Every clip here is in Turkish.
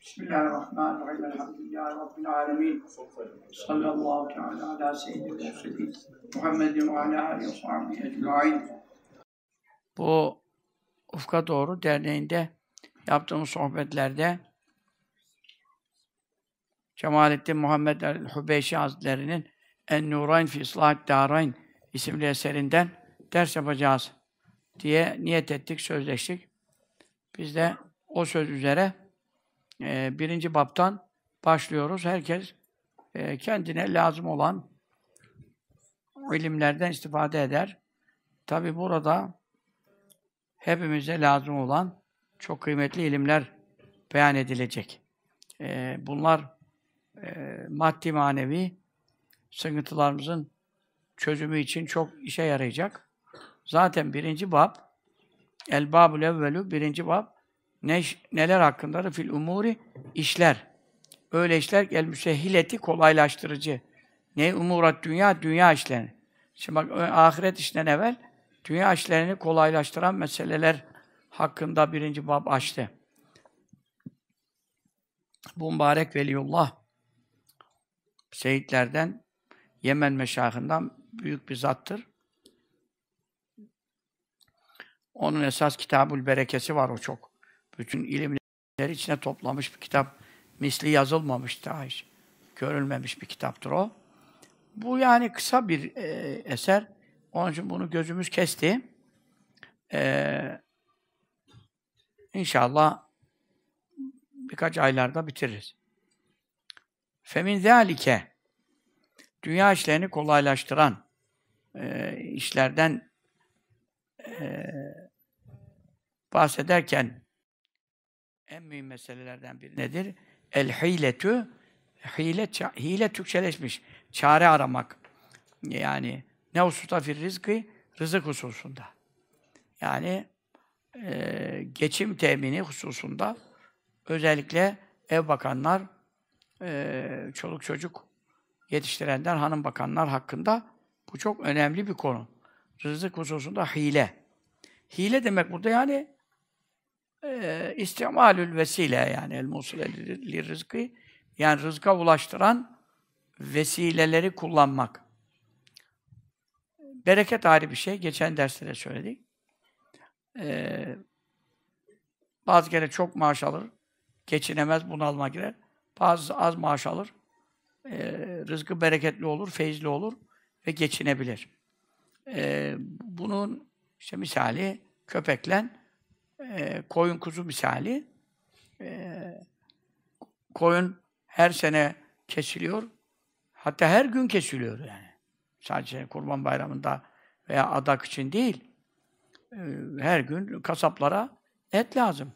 Bismillahirrahmanirrahim. Elhamdülillahi Rabbil alemin. Sallallahu teala ala seyyidil murselin. Muhammedin ve ala alihi ve sahbihi ecma'in. Bu Ufka Doğru Derneği'nde yaptığımız sohbetlerde Cemalettin Muhammed el-Hubeyşi Hazretleri'nin En-Nurayn fi İslahat Darayn isimli eserinden ders yapacağız diye niyet ettik, sözleştik. Biz de o söz üzere e, birinci baptan başlıyoruz. Herkes e, kendine lazım olan ilimlerden istifade eder. Tabi burada hepimize lazım olan çok kıymetli ilimler beyan edilecek. E, bunlar e, maddi manevi sıkıntılarımızın çözümü için çok işe yarayacak. Zaten birinci bab El babul evvelu birinci bab ne, neler hakkındadır? Fil umuri işler. Öyle işler el müsehhileti kolaylaştırıcı. Ne umurat dünya? Dünya işlerini. Şimdi bak ahiret işinden evvel dünya işlerini kolaylaştıran meseleler hakkında birinci bab açtı. Bu mübarek Veliullah Seyitlerden Yemen meşahından büyük bir zattır. Onun esas Kitabul Berekesi var o çok. Bütün ilimleri içine toplamış bir kitap. Misli yazılmamış daha hiç. Görülmemiş bir kitaptır o. Bu yani kısa bir e, eser. Onun için bunu gözümüz kesti. E, inşallah birkaç aylarda bitiririz. Femin zâlike dünya işlerini kolaylaştıran e, işlerden e, bahsederken en mühim meselelerden biri nedir? El hiletü hile, hile Türkçeleşmiş. Çare aramak. Yani ne hususta fir rizkı? Rızık hususunda. Yani e, geçim temini hususunda özellikle ev bakanlar, e, çoluk çocuk yetiştirenler, hanım bakanlar hakkında bu çok önemli bir konu. Rızık hususunda hile. Hile demek burada yani e, istimalül vesile yani el musule rızkı yani rızka ulaştıran vesileleri kullanmak. Bereket ayrı bir şey. Geçen derste de söyledik. Ee, bazı kere çok maaş alır, geçinemez, bunalma girer. Bazı az maaş alır, e, rızkı bereketli olur, feyizli olur ve geçinebilir. E, bunun işte misali köpekle e, koyun kuzu misali e, koyun her sene kesiliyor. Hatta her gün kesiliyor yani. Sadece Kurban Bayramı'nda veya adak için değil. E, her gün kasaplara et lazım.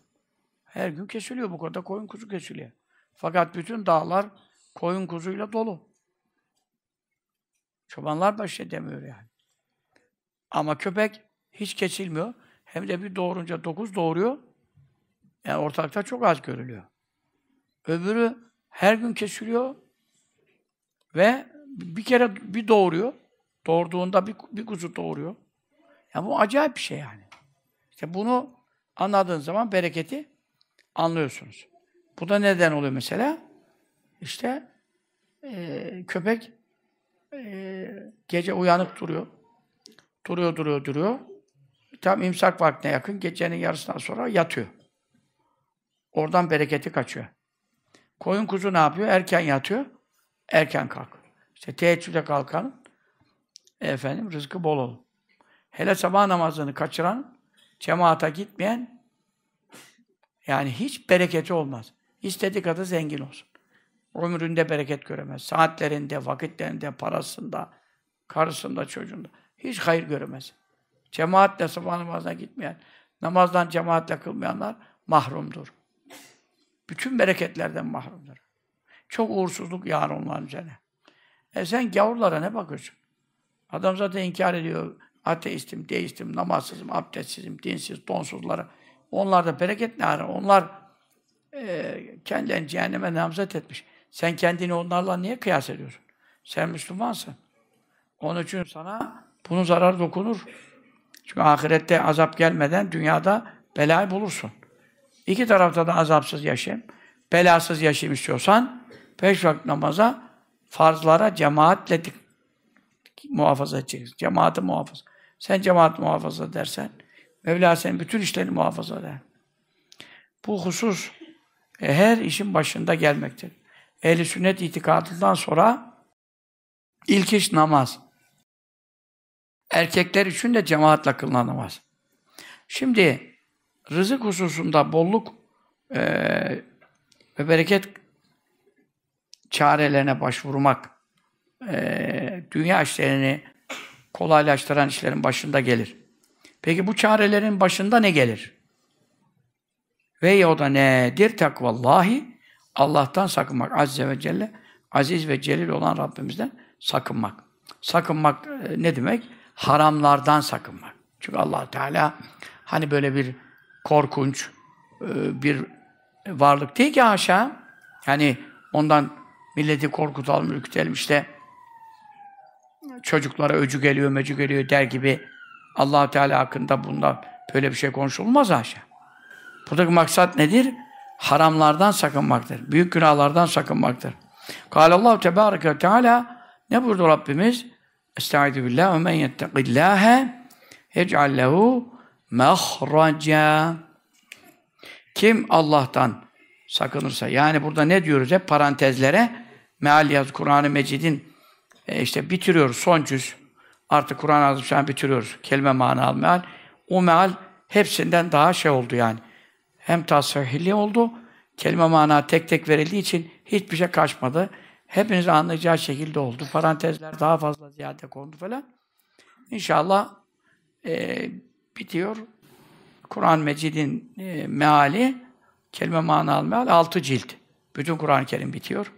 Her gün kesiliyor. Bu kadar koyun kuzu kesiliyor. Fakat bütün dağlar koyun kuzuyla dolu. Çobanlar baş edemiyor yani. Ama köpek hiç kesilmiyor. Hem de bir doğurunca dokuz doğuruyor. Yani ortalıkta çok az görülüyor. Öbürü her gün kesiliyor ve bir kere bir doğuruyor. Doğurduğunda bir, bir kuzu doğuruyor. Yani bu acayip bir şey yani. İşte bunu anladığın zaman bereketi anlıyorsunuz. Bu da neden oluyor mesela? İşte e, köpek e, gece uyanık duruyor. Duruyor, duruyor, duruyor. Tam imsak vaktine yakın, gecenin yarısından sonra yatıyor. Oradan bereketi kaçıyor. Koyun kuzu ne yapıyor? Erken yatıyor, erken kalk. İşte teheccüde kalkan, efendim rızkı bol olur. Hele sabah namazını kaçıran, cemaata gitmeyen, yani hiç bereketi olmaz. İstediği kadar zengin olsun. Ömründe bereket göremez. Saatlerinde, vakitlerinde, parasında, karısında, çocuğunda. Hiç hayır göremez. Cemaatle sabah namazına gitmeyen, namazdan cemaatle kılmayanlar mahrumdur. Bütün bereketlerden mahrumdur. Çok uğursuzluk yağar onların üzerine. E sen gavurlara ne bakıyorsun? Adam zaten inkar ediyor. Ateistim, deistim, namazsızım, abdestsizim, dinsiz, donsuzlara. Onlar da bereket ne arar? Onlar e, kendilerini cehenneme namzet etmiş. Sen kendini onlarla niye kıyas ediyorsun? Sen Müslümansın. Onun için sana bunun zararı dokunur. Çünkü ahirette azap gelmeden dünyada belayı bulursun. İki tarafta da azapsız yaşayın. belasız yaşayayım istiyorsan beş vakit namaza farzlara cemaatle dik- muhafaza edeceksin. Cemaati muhafaza. Sen cemaat muhafaza dersen Mevla senin bütün işlerini muhafaza eder. Bu husus e, her işin başında gelmektir. Ehli sünnet itikadından sonra ilk iş namaz. Erkekler için de cemaatle kılınan namaz. Şimdi rızık hususunda bolluk e, ve bereket çarelerine başvurmak e, dünya işlerini kolaylaştıran işlerin başında gelir. Peki bu çarelerin başında ne gelir? Ve o da nedir? Takvallahi Allah'tan sakınmak. Azze ve Celle aziz ve celil olan Rabbimizden sakınmak. Sakınmak e, ne demek? Haramlardan sakınmak. Çünkü Allah Teala hani böyle bir korkunç e, bir varlık değil ki haşa. Yani ondan milleti korkutalım, ürkütelim işte çocuklara öcü geliyor, mecü geliyor der gibi allah Teala hakkında bunda böyle bir şey konuşulmaz haşa. Buradaki maksat nedir? Haramlardan sakınmaktır. Büyük günahlardan sakınmaktır. Kâlallahu tebâreke teâlâ ne buyurdu Rabbimiz? Estaizu billah ve men yettekillâhe yec'al lehu mehraca. Kim Allah'tan sakınırsa, yani burada ne diyoruz hep parantezlere? Meal yaz Kur'an-ı Mecid'in e işte bitiriyoruz son cüz. Artık Kur'an-ı Azimüşşan'ı bitiriyoruz. Kelime manalı meal. O meal hepsinden daha şey oldu yani. Hem tasvihli oldu, kelime mana tek tek verildiği için hiçbir şey kaçmadı. Hepiniz anlayacağı şekilde oldu. Parantezler daha fazla ziyade kondu falan. İnşallah e, bitiyor. Kur'an Mecid'in e, meali, kelime manalı meal altı cilt. Bütün Kur'an-ı Kerim bitiyor.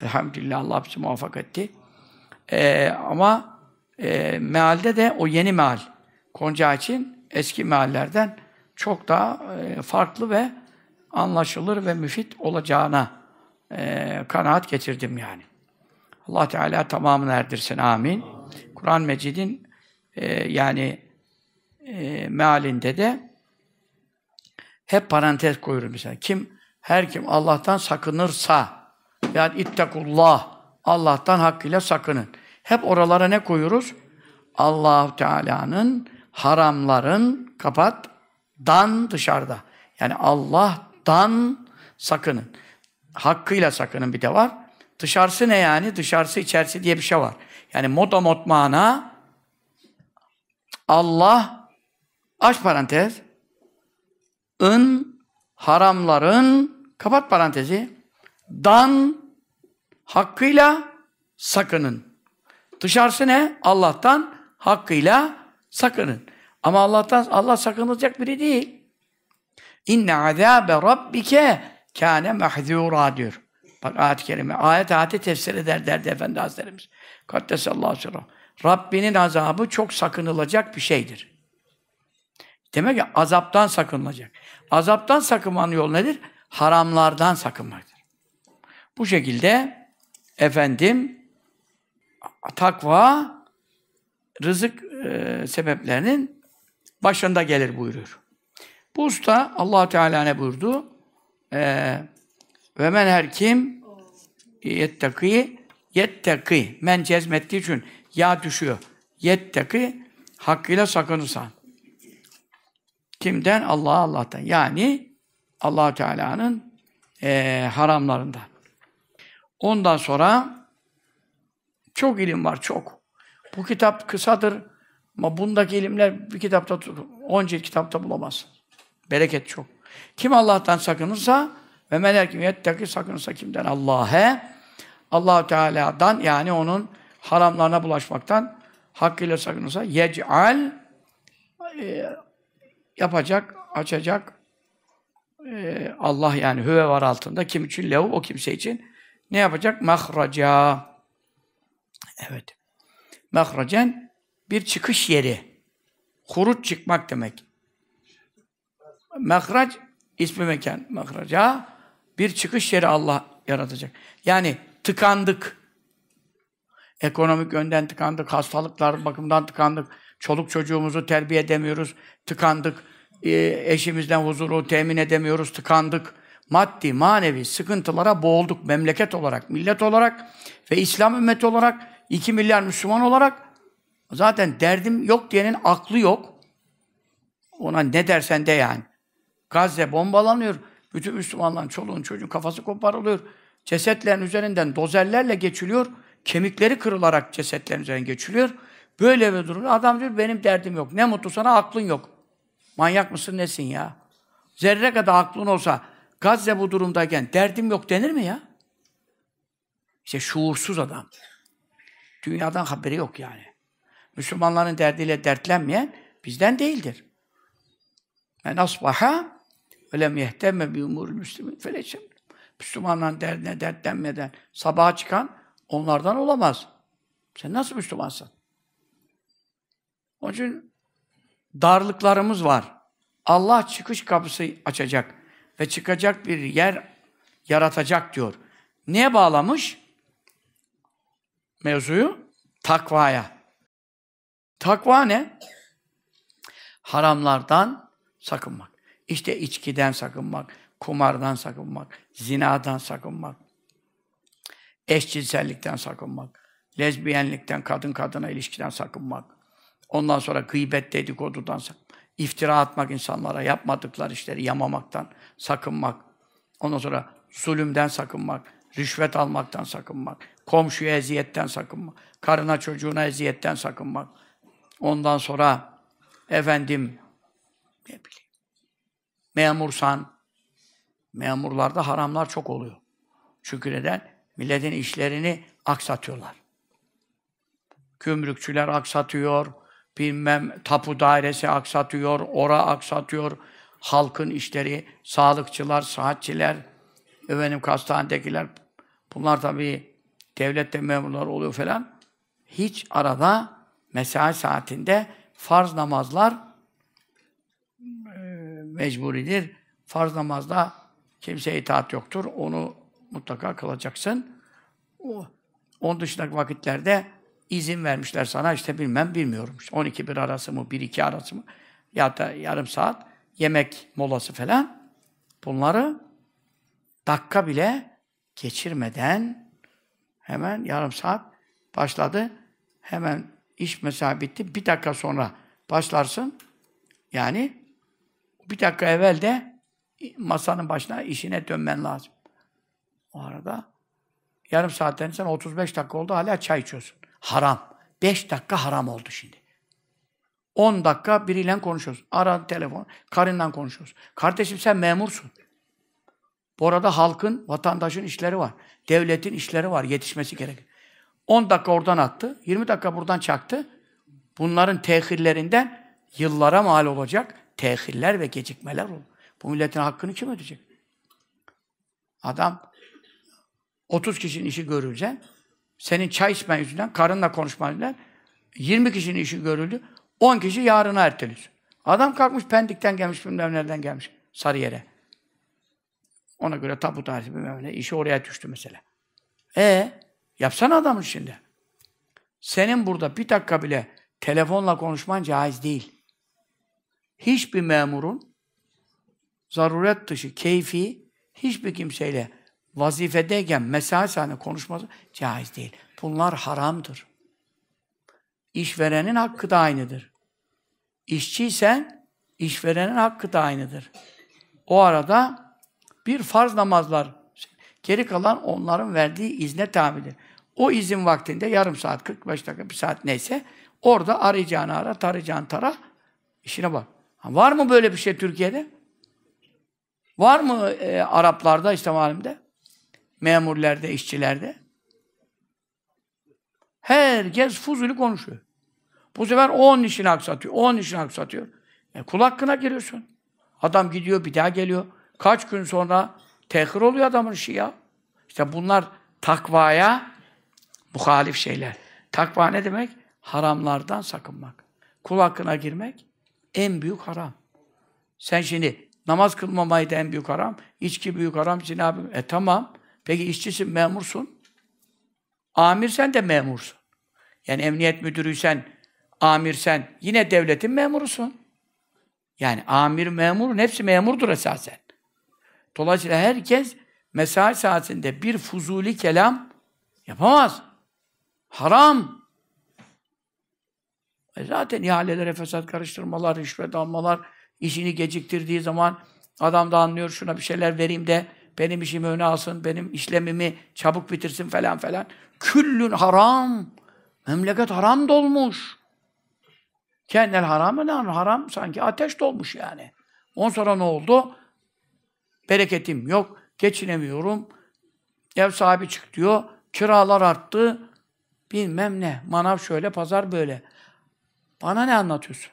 Elhamdülillah Allah bizi muvaffak etti. E, ama e, mealde de o yeni meal konacağı için eski meallerden çok daha e, farklı ve anlaşılır ve müfit olacağına e, kanaat getirdim yani. Allah Teala tamamını erdirsin. Amin. Kur'an Mecid'in e, yani e, mealinde de hep parantez koyuyorum mesela. Kim her kim Allah'tan sakınırsa yani ittakullah Allah'tan hakkıyla sakının. Hep oralara ne koyuyoruz? Allah Teala'nın haramların kapat dan dışarıda. Yani Allah'tan sakının. Hakkıyla sakının bir de var. Dışarısı ne yani? Dışarısı içerisi diye bir şey var. Yani moda mod mana Allah aç parantez ın haramların kapat parantezi dan hakkıyla sakının. Dışarısı ne? Allah'tan hakkıyla sakının. Ama Allah'tan Allah sakınılacak biri değil. İnne azâbe rabbike kâne mahzûrâ diyor. Bak ayet-i kerime. Ayet ayeti tefsir eder derdi Efendi Hazretlerimiz. Kaddesallahu aleyhi Rabbinin azabı çok sakınılacak bir şeydir. Demek ki azaptan sakınılacak. Azaptan sakınmanın yolu nedir? Haramlardan sakınmaktır. Bu şekilde efendim takva rızık e, sebeplerinin başında gelir buyuruyor. Bu usta allah Teala ne buyurdu? E, ve men her kim yettaki yettaki men cezmettiği için ya düşüyor. Yettaki hakkıyla sakınırsan. Kimden? Allah Allah'tan. Yani allah Teala'nın e, haramlarından. Ondan sonra çok ilim var, çok. Bu kitap kısadır ama bundaki ilimler bir kitapta, on cilt kitapta bulamazsın. Bereket çok. Kim Allah'tan sakınırsa ve melek yetteki sakınırsa kimden? Allah'e allah Teala'dan yani onun haramlarına bulaşmaktan hakkıyla sakınırsa yec'al e, yapacak, açacak e, Allah yani hüve var altında. Kim için? Lehu o kimse için ne yapacak? Mahraca. Evet. Mahracen bir çıkış yeri. Huruç çıkmak demek. Mahrac ismi mekan. Mahraca bir çıkış yeri Allah yaratacak. Yani tıkandık. Ekonomik yönden tıkandık, hastalıklar bakımından tıkandık, çoluk çocuğumuzu terbiye edemiyoruz, tıkandık, e, eşimizden huzuru temin edemiyoruz, tıkandık. maddi, manevi sıkıntılara boğulduk memleket olarak, millet olarak ve İslam ümmeti olarak, 2 milyar Müslüman olarak zaten derdim yok diyenin aklı yok. Ona ne dersen de yani. Gazze bombalanıyor. Bütün Müslümanların çoluğun çocuğun kafası koparılıyor. Cesetlerin üzerinden dozerlerle geçiliyor. Kemikleri kırılarak cesetlerin üzerinden geçiliyor. Böyle bir durum. Adam diyor benim derdim yok. Ne mutlu sana aklın yok. Manyak mısın nesin ya? Zerre kadar aklın olsa Gazze bu durumdayken derdim yok denir mi ya? İşte şuursuz adam. Dünyadan haberi yok yani. Müslümanların derdiyle dertlenmeyen bizden değildir. Men asbaha ve lem yehtemme bi umurul müslimin feleçem. Müslümanların derdine dertlenmeden sabaha çıkan onlardan olamaz. Sen nasıl Müslümansın? Onun için darlıklarımız var. Allah çıkış kapısı açacak ve çıkacak bir yer yaratacak diyor. Neye bağlamış? Mevzuyu takvaya. Takva ne? Haramlardan sakınmak. İşte içkiden sakınmak, kumardan sakınmak, zinadan sakınmak, eşcinsellikten sakınmak, lezbiyenlikten, kadın kadına ilişkiden sakınmak, ondan sonra gıybet dedikodudan sakınmak, iftira atmak insanlara, yapmadıkları işleri yamamaktan sakınmak, ondan sonra zulümden sakınmak, rüşvet almaktan sakınmak, komşuya eziyetten sakınmak, karına çocuğuna eziyetten sakınmak, ondan sonra efendim ne bileyim memursan memurlarda haramlar çok oluyor. Çünkü neden? Milletin işlerini aksatıyorlar. Gümrükçüler aksatıyor, bilmem tapu dairesi aksatıyor, ora aksatıyor, halkın işleri, sağlıkçılar, saatçiler, efendim hastanedekiler, bunlar tabii devlette memurlar oluyor falan. Hiç arada mesai saatinde farz namazlar mecburidir. Farz namazda kimseye itaat yoktur. Onu mutlaka kılacaksın. O, onun dışındaki vakitlerde izin vermişler sana işte bilmem bilmiyorum. İşte 12-1 arası mı, 1-2 arası mı ya da yarım saat yemek molası falan. Bunları dakika bile geçirmeden hemen yarım saat başladı. Hemen iş mesai bitti. Bir dakika sonra başlarsın. Yani bir dakika evvel de masanın başına işine dönmen lazım. O arada yarım saatten sonra 35 dakika oldu hala çay içiyorsun. Haram. 5 dakika haram oldu şimdi. 10 dakika biriyle konuşuyorsun. Ara telefon, karından konuşuyorsun. Kardeşim sen memursun. Bu arada halkın, vatandaşın işleri var. Devletin işleri var, yetişmesi gerek. 10 dakika oradan attı, 20 dakika buradan çaktı. Bunların tehirlerinden yıllara mal olacak tehirler ve gecikmeler olur. Bu milletin hakkını kim ödeyecek? Adam 30 kişinin işi görülecek. Senin çay içmen yüzünden, karınla konuşman yüzünden 20 kişinin işi görüldü. 10 kişi yarına erteliyorsun. Adam kalkmış Pendik'ten gelmiş, bilmem nereden gelmiş. Sarıyer'e. Ona göre tapu tarihi bilmem ne. işi oraya düştü mesela. E yapsana adamın şimdi. Senin burada bir dakika bile telefonla konuşman caiz değil. Hiçbir memurun zaruret dışı, keyfi hiçbir kimseyle vazifedeyken mesai sahnede konuşması caiz değil. Bunlar haramdır. İşverenin hakkı da aynıdır. İşçiysen işverenin hakkı da aynıdır. O arada bir farz namazlar, geri kalan onların verdiği izne tabidir. O izin vaktinde yarım saat, 45 dakika, bir saat neyse orada arayacağını ara, tarayacağını tara, işine bak. Var mı böyle bir şey Türkiye'de? Var mı e, Araplarda, İslam aleminde? Memurlerde, işçilerde? Herkes fuzuli konuşuyor. Bu sefer on işini aksatıyor, on işini aksatıyor. E, kul hakkına giriyorsun. Adam gidiyor, bir daha geliyor. Kaç gün sonra tehir oluyor adamın işi ya. İşte bunlar takvaya muhalif şeyler. Takva ne demek? Haramlardan sakınmak. Kul hakkına girmek en büyük haram. Sen şimdi namaz kılmamayı da en büyük haram, içki büyük haram, zina büyük. E tamam. Peki işçisin, memursun. Amirsen de memursun. Yani emniyet müdürüysen, amirsen yine devletin memurusun. Yani amir, memurun hepsi memurdur esasen. Dolayısıyla herkes mesai saatinde bir fuzuli kelam yapamaz. Haram. E zaten ihalelere fesat karıştırmalar, rüşvet almalar, işini geciktirdiği zaman adam da anlıyor şuna bir şeyler vereyim de benim işimi öne alsın, benim işlemimi çabuk bitirsin falan falan. Küllün haram. Memleket haram dolmuş. Kendel haramı ne haram? Sanki ateş dolmuş yani. On sonra ne oldu? Bereketim yok, geçinemiyorum. Ev sahibi çık diyor, kiralar arttı. Bilmem ne, manav şöyle, pazar böyle. Bana ne anlatıyorsun?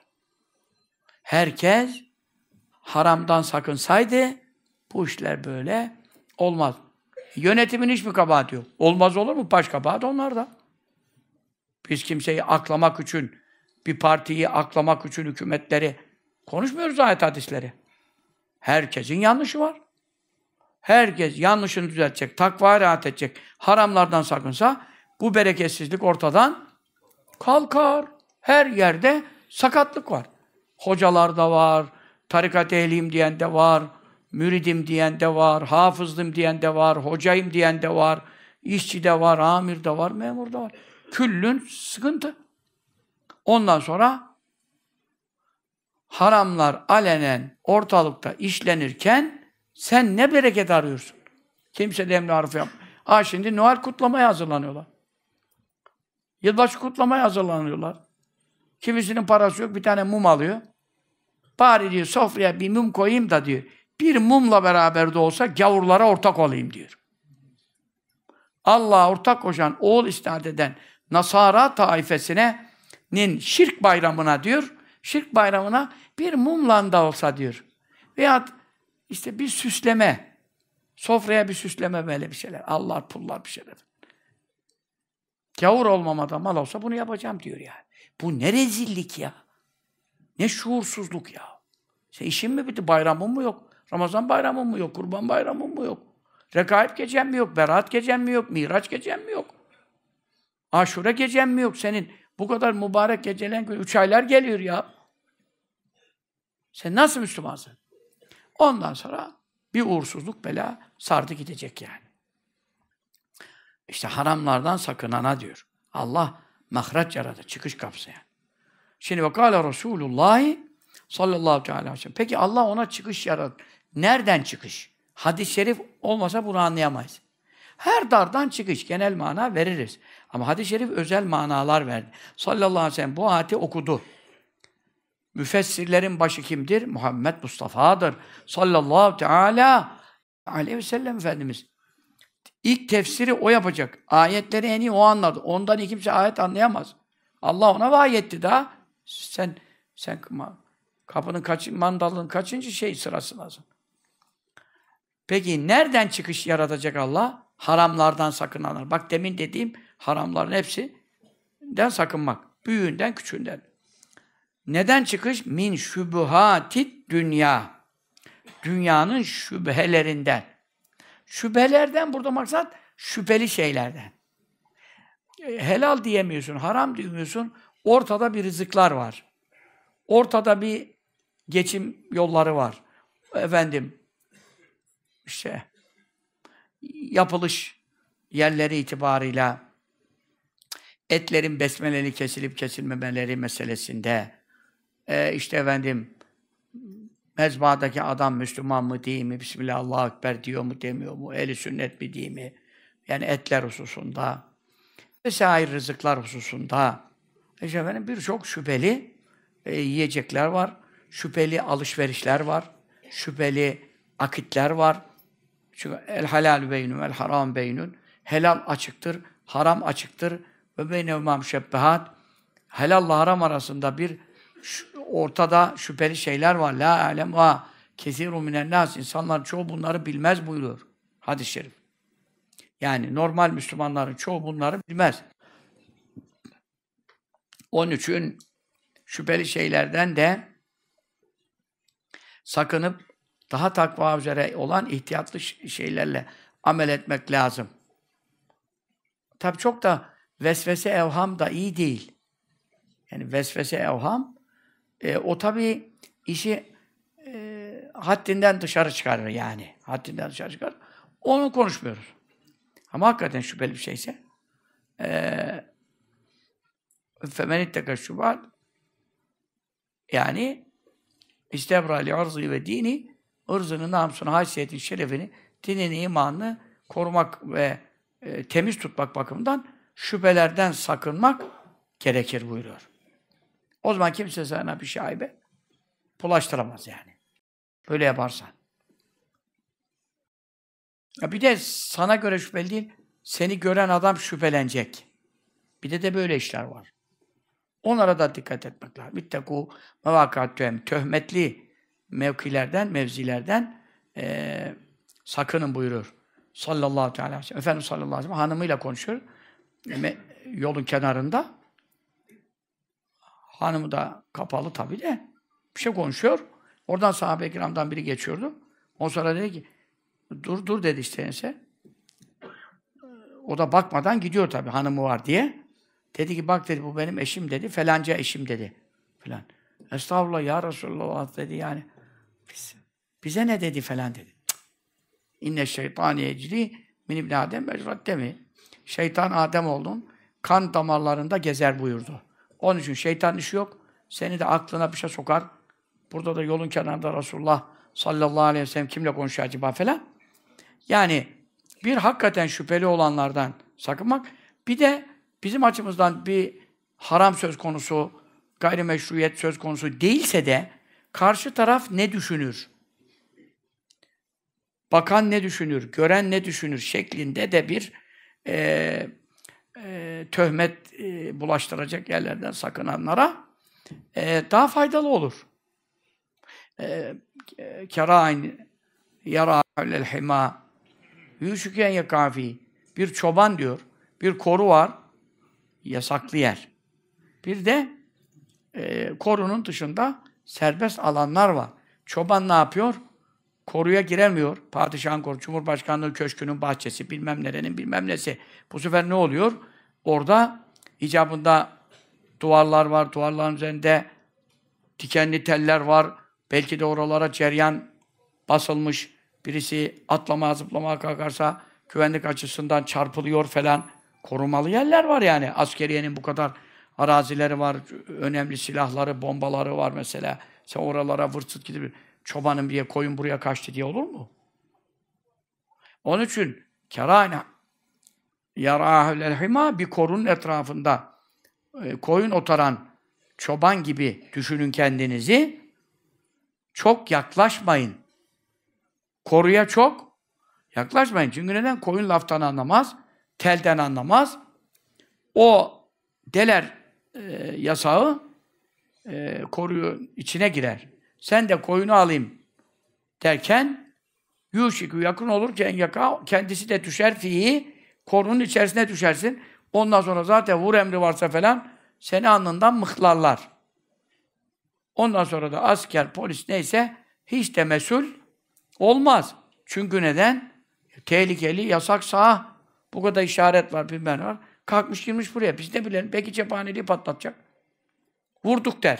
Herkes haramdan sakınsaydı bu işler böyle olmaz. Yönetimin hiç mi kabahati yok? Olmaz olur mu? Baş kabahat onlarda. Biz kimseyi aklamak için, bir partiyi aklamak için hükümetleri konuşmuyoruz ayet hadisleri. Herkesin yanlışı var. Herkes yanlışını düzeltecek, takvaya rahat edecek, haramlardan sakınsa bu bereketsizlik ortadan kalkar. Her yerde sakatlık var. Hocalarda var, tarikat ehliyim diyen de var, müridim diyen de var, hafızdım diyen de var, hocayım diyen de var, işçi de var, amir de var, memur da var. Küllün sıkıntı. Ondan sonra haramlar alenen ortalıkta işlenirken sen ne bereket arıyorsun? Kimse de emri arif yap. Ha şimdi Noel kutlamaya hazırlanıyorlar. Yılbaşı kutlamaya hazırlanıyorlar. Kimisinin parası yok, bir tane mum alıyor. Bari diyor sofraya bir mum koyayım da diyor. Bir mumla beraber de olsa gavurlara ortak olayım diyor. Allah'a ortak koşan, oğul isnat eden Nasara taifesine nin şirk bayramına diyor, şirk bayramına bir mumla da olsa diyor. Veyahut işte bir süsleme, sofraya bir süsleme böyle bir şeyler. Allah pullar bir şeyler. Gavur olmamada mal olsa bunu yapacağım diyor yani. Bu ne rezillik ya. Ne şuursuzluk ya. Sen işin mi bitti? Bayramın mı yok? Ramazan bayramın mı yok? Kurban bayramın mı yok? Rekaip gecen mi yok? Berat gecen mi yok? Miraç gecen mi yok? Aşure gecen mi yok senin? Bu kadar mübarek gecelen üç aylar geliyor ya. Sen nasıl Müslümansın? Ondan sonra bir uğursuzluk bela sardı gidecek yani. İşte haramlardan sakınana diyor. Allah mahraç yaradı, çıkış kapısı yani. Şimdi vakala Resulullah sallallahu aleyhi ve sellem. Peki Allah ona çıkış yaradı. Nereden çıkış? Hadis-i şerif olmasa bunu anlayamayız. Her dardan çıkış, genel mana veririz. Ama hadis-i şerif özel manalar verdi. Sallallahu aleyhi ve sellem bu ayeti okudu. Müfessirlerin başı kimdir? Muhammed Mustafa'dır. Sallallahu teala aleyhi ve sellem Efendimiz. İlk tefsiri o yapacak. Ayetleri en iyi o anladı. Ondan iyi kimse ayet anlayamaz. Allah ona vahiyetti daha. Sen sen kapının kaç mandalın kaçıncı şey sırasındasın? Peki nereden çıkış yaratacak Allah? Haramlardan sakınanlar. Bak demin dediğim haramların hepsinden sakınmak. Büyüğünden, küçüğünden. Neden çıkış? Min şubuhatit dünya. Dünyanın şüphelerinden. Şüphelerden burada maksat şüpheli şeylerden. Helal diyemiyorsun, haram diyemiyorsun. Ortada bir rızıklar var. Ortada bir geçim yolları var. Efendim, işte yapılış yerleri itibarıyla etlerin besmeleli kesilip kesilmemeleri meselesinde e, işte efendim mezbadaki adam Müslüman mı değil mi? Bismillah Allahu Ekber diyor mu demiyor mu? Eli sünnet mi değil mi? Yani etler hususunda vesaire rızıklar hususunda işte efendim birçok şüpheli e, yiyecekler var. Şüpheli alışverişler var. Şüpheli akitler var. Çünkü el halal beynun el haram beynun. Helal açıktır, haram açıktır. Ve beynevmâ müşebbehat. Helalla haram arasında bir ortada şüpheli şeyler var. La alem va kesiru minen nas. İnsanların çoğu bunları bilmez buyuruyor. Hadis-i şerif. Yani normal Müslümanların çoğu bunları bilmez. Onun için şüpheli şeylerden de sakınıp daha takva üzere olan ihtiyatlı şeylerle amel etmek lazım. Tabi çok da vesvese evham da iyi değil. Yani vesvese evham e, o tabii işi e, haddinden dışarı çıkarır yani. Haddinden dışarı çıkarır. Onu konuşmuyoruz. Ama hakikaten şüpheli bir şeyse e, femenitteke şubat yani istebrali arzı ve dini ırzını, namusunu, haysiyetin, şerefini, dinini, imanını korumak ve e, temiz tutmak bakımından şüphelerden sakınmak gerekir buyuruyor. O zaman kimse sana bir şaibe bulaştıramaz yani. Böyle yaparsan. Ya bir de sana göre şüpheli değil, seni gören adam şüphelenecek. Bir de de böyle işler var. Onlara da dikkat etmek lazım. İttekû mevâkâttühem töhmetli mevkilerden, mevzilerden e, sakının buyurur. Sallallahu aleyhi ve sellem. Efendimiz sallallahu aleyhi ve sellem hanımıyla konuşuyor. Yolun kenarında. Hanımı da kapalı tabii de. Bir şey konuşuyor. Oradan sahabe-i kiramdan biri geçiyordu. O sonra dedi ki dur dur dedi işte neyse. O da bakmadan gidiyor tabii hanımı var diye. Dedi ki bak dedi bu benim eşim dedi. Felanca eşim dedi. Falan. Estağfurullah ya Resulallah dedi yani. Biz, bize ne dedi falan dedi. İnne şeytan yecri min ibn Adem mecratte mi? Şeytan Adem oldun. Kan damarlarında gezer buyurdu. Onun için şeytan işi yok. Seni de aklına bir şey sokar. Burada da yolun kenarında Resulullah sallallahu aleyhi ve sellem kimle konuşuyor acaba falan. Yani bir hakikaten şüpheli olanlardan sakınmak. Bir de bizim açımızdan bir haram söz konusu, gayrimeşruiyet söz konusu değilse de karşı taraf ne düşünür? Bakan ne düşünür? Gören ne düşünür? Şeklinde de bir e, e, töhmet e, bulaştıracak yerlerden sakınanlara e, daha faydalı olur. E, Kerayn yara hima yuşuken yakafi bir çoban diyor. Bir koru var. Yasaklı yer. Bir de e, korunun dışında serbest alanlar var. Çoban ne yapıyor? Koruya giremiyor. Padişahın koru, Cumhurbaşkanlığı köşkünün bahçesi, bilmem nerenin bilmem nesi. Bu sefer ne oluyor? Orada icabında duvarlar var, duvarların üzerinde dikenli teller var. Belki de oralara ceryan basılmış. Birisi atlamaya, zıplamaya kalkarsa güvenlik açısından çarpılıyor falan. Korumalı yerler var yani. Askeriyenin bu kadar arazileri var, önemli silahları, bombaları var mesela. Sen oralara vırt gidip çobanın bir koyun buraya kaçtı diye olur mu? Onun için kerâne yarâhül hima bir korunun etrafında e, koyun otaran çoban gibi düşünün kendinizi. Çok yaklaşmayın. Koruya çok yaklaşmayın. Çünkü neden? Koyun laftan anlamaz, telden anlamaz. O deler e, yasağı e, koruyu içine girer. Sen de koyunu alayım derken yuşiku yakın olurken yaka kendisi de düşer fihi korunun içerisine düşersin. Ondan sonra zaten vur emri varsa falan seni alnından mıhlarlar. Ondan sonra da asker, polis neyse hiç de mesul olmaz. Çünkü neden? Tehlikeli, yasak sağ. Bu kadar işaret var, bilmem var. Kalkmış girmiş buraya. Biz ne bilelim? Belki cephaneliği patlatacak. Vurduk der.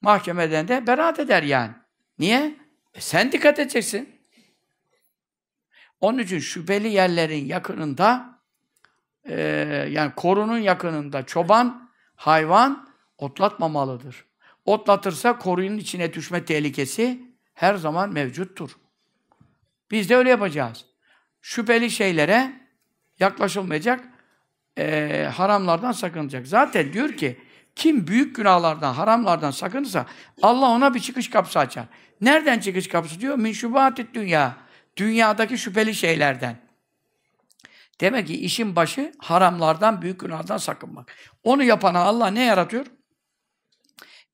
Mahkemeden de beraat eder yani. Niye? E sen dikkat edeceksin. Onun için şüpheli yerlerin yakınında e, yani korunun yakınında çoban, hayvan otlatmamalıdır. Otlatırsa korunun içine düşme tehlikesi her zaman mevcuttur. Biz de öyle yapacağız. Şüpheli şeylere yaklaşılmayacak, e, haramlardan sakınacak. Zaten diyor ki, kim büyük günahlardan, haramlardan sakınırsa Allah ona bir çıkış kapısı açar. Nereden çıkış kapısı diyor? Min şubatit dünya. Dünyadaki şüpheli şeylerden. Demek ki işin başı haramlardan, büyük günahlardan sakınmak. Onu yapana Allah ne yaratıyor?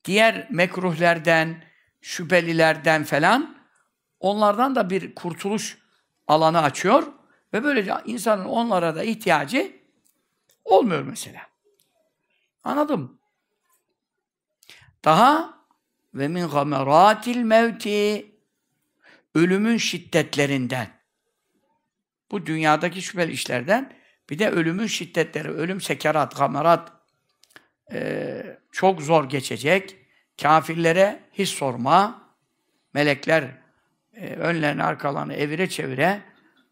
Diğer mekruhlerden, şüphelilerden falan onlardan da bir kurtuluş alanı açıyor ve böylece insanın onlara da ihtiyacı olmuyor mesela. Anladım. Daha ve min gameratil mevti ölümün şiddetlerinden. Bu dünyadaki şüpheli işlerden bir de ölümün şiddetleri, ölüm sekerat, gamerat e, çok zor geçecek. Kafirlere hiç sorma. melekler e, önlerini arkalarını evire çevire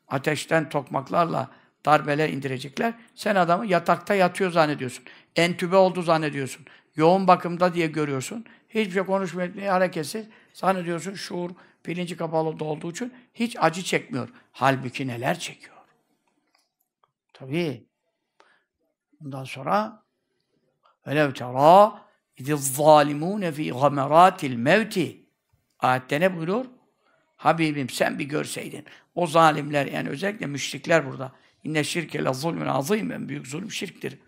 ateşten tokmaklarla darbeler indirecekler. Sen adamı yatakta yatıyor zannediyorsun. Entübe oldu zannediyorsun. Yoğun bakımda diye görüyorsun. Hiçbir şey konuşmuyor, hareketsiz. Zannediyorsun şuur, Pirinci kapalı da olduğu için hiç acı çekmiyor. Halbuki neler çekiyor. Tabii. Ondan sonra velev tera idiz zalimune fi gameratil mevti ayette ne buyurur? Habibim sen bir görseydin. O zalimler yani özellikle müşrikler burada. İnne şirke la zulmün azim. En büyük zulüm şirktir.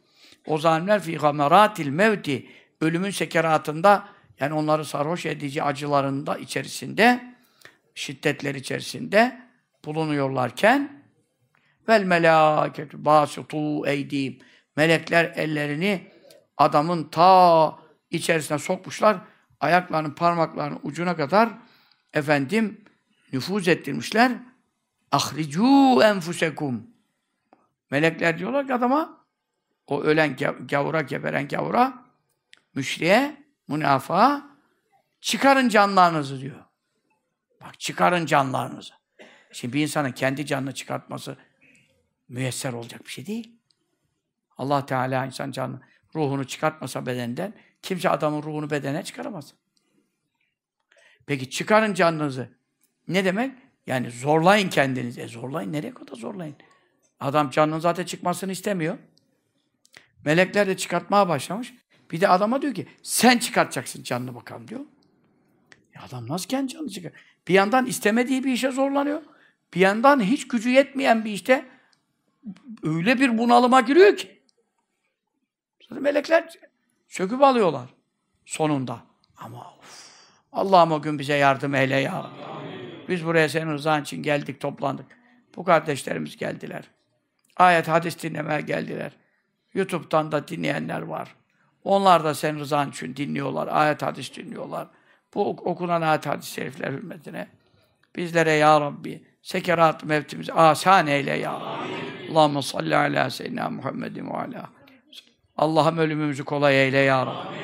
O zalimler fi gameratil mevti ölümün sekeratında yani onları sarhoş edici acılarında içerisinde şiddetler içerisinde bulunuyorlarken vel melâketu bâsitû eydîm. Melekler ellerini adamın ta içerisine sokmuşlar. Ayaklarının parmaklarının ucuna kadar efendim nüfuz ettirmişler. Ahricu enfusekum. Melekler diyorlar ki adama o ölen gavura, geberen gavura müşriye, münafığa çıkarın canlarınızı diyor. Bak çıkarın canlarınızı. Şimdi bir insanın kendi canını çıkartması müyesser olacak bir şey değil. Allah Teala insan canını, ruhunu çıkartmasa bedenden kimse adamın ruhunu bedene çıkaramaz. Peki çıkarın canınızı. Ne demek? Yani zorlayın kendinizi. E zorlayın. Nereye kadar zorlayın? Adam canının zaten çıkmasını istemiyor. Melekler de çıkartmaya başlamış. Bir de adama diyor ki sen çıkartacaksın canını bakalım diyor. Ya adam nasıl kendi canını çıkar? Bir yandan istemediği bir işe zorlanıyor. Bir yandan hiç gücü yetmeyen bir işte öyle bir bunalıma giriyor ki. Melekler söküp alıyorlar sonunda. Ama of, Allah'ım o gün bize yardım eyle ya. Biz buraya senin rızan için geldik, toplandık. Bu kardeşlerimiz geldiler. Ayet, hadis dinlemeye geldiler. YouTube'dan da dinleyenler var. Onlar da senin rızan için dinliyorlar. Ayet, hadis dinliyorlar. Bu okunan ayet, hadis şerifler hürmetine. Bizlere ya Rabbi sekerat mevtimizi asan eyle ya. Allahümme salli ala seyyidina Muhammedin ve ala. Allah'ım ölümümüzü kolay eyle ya Rabbi.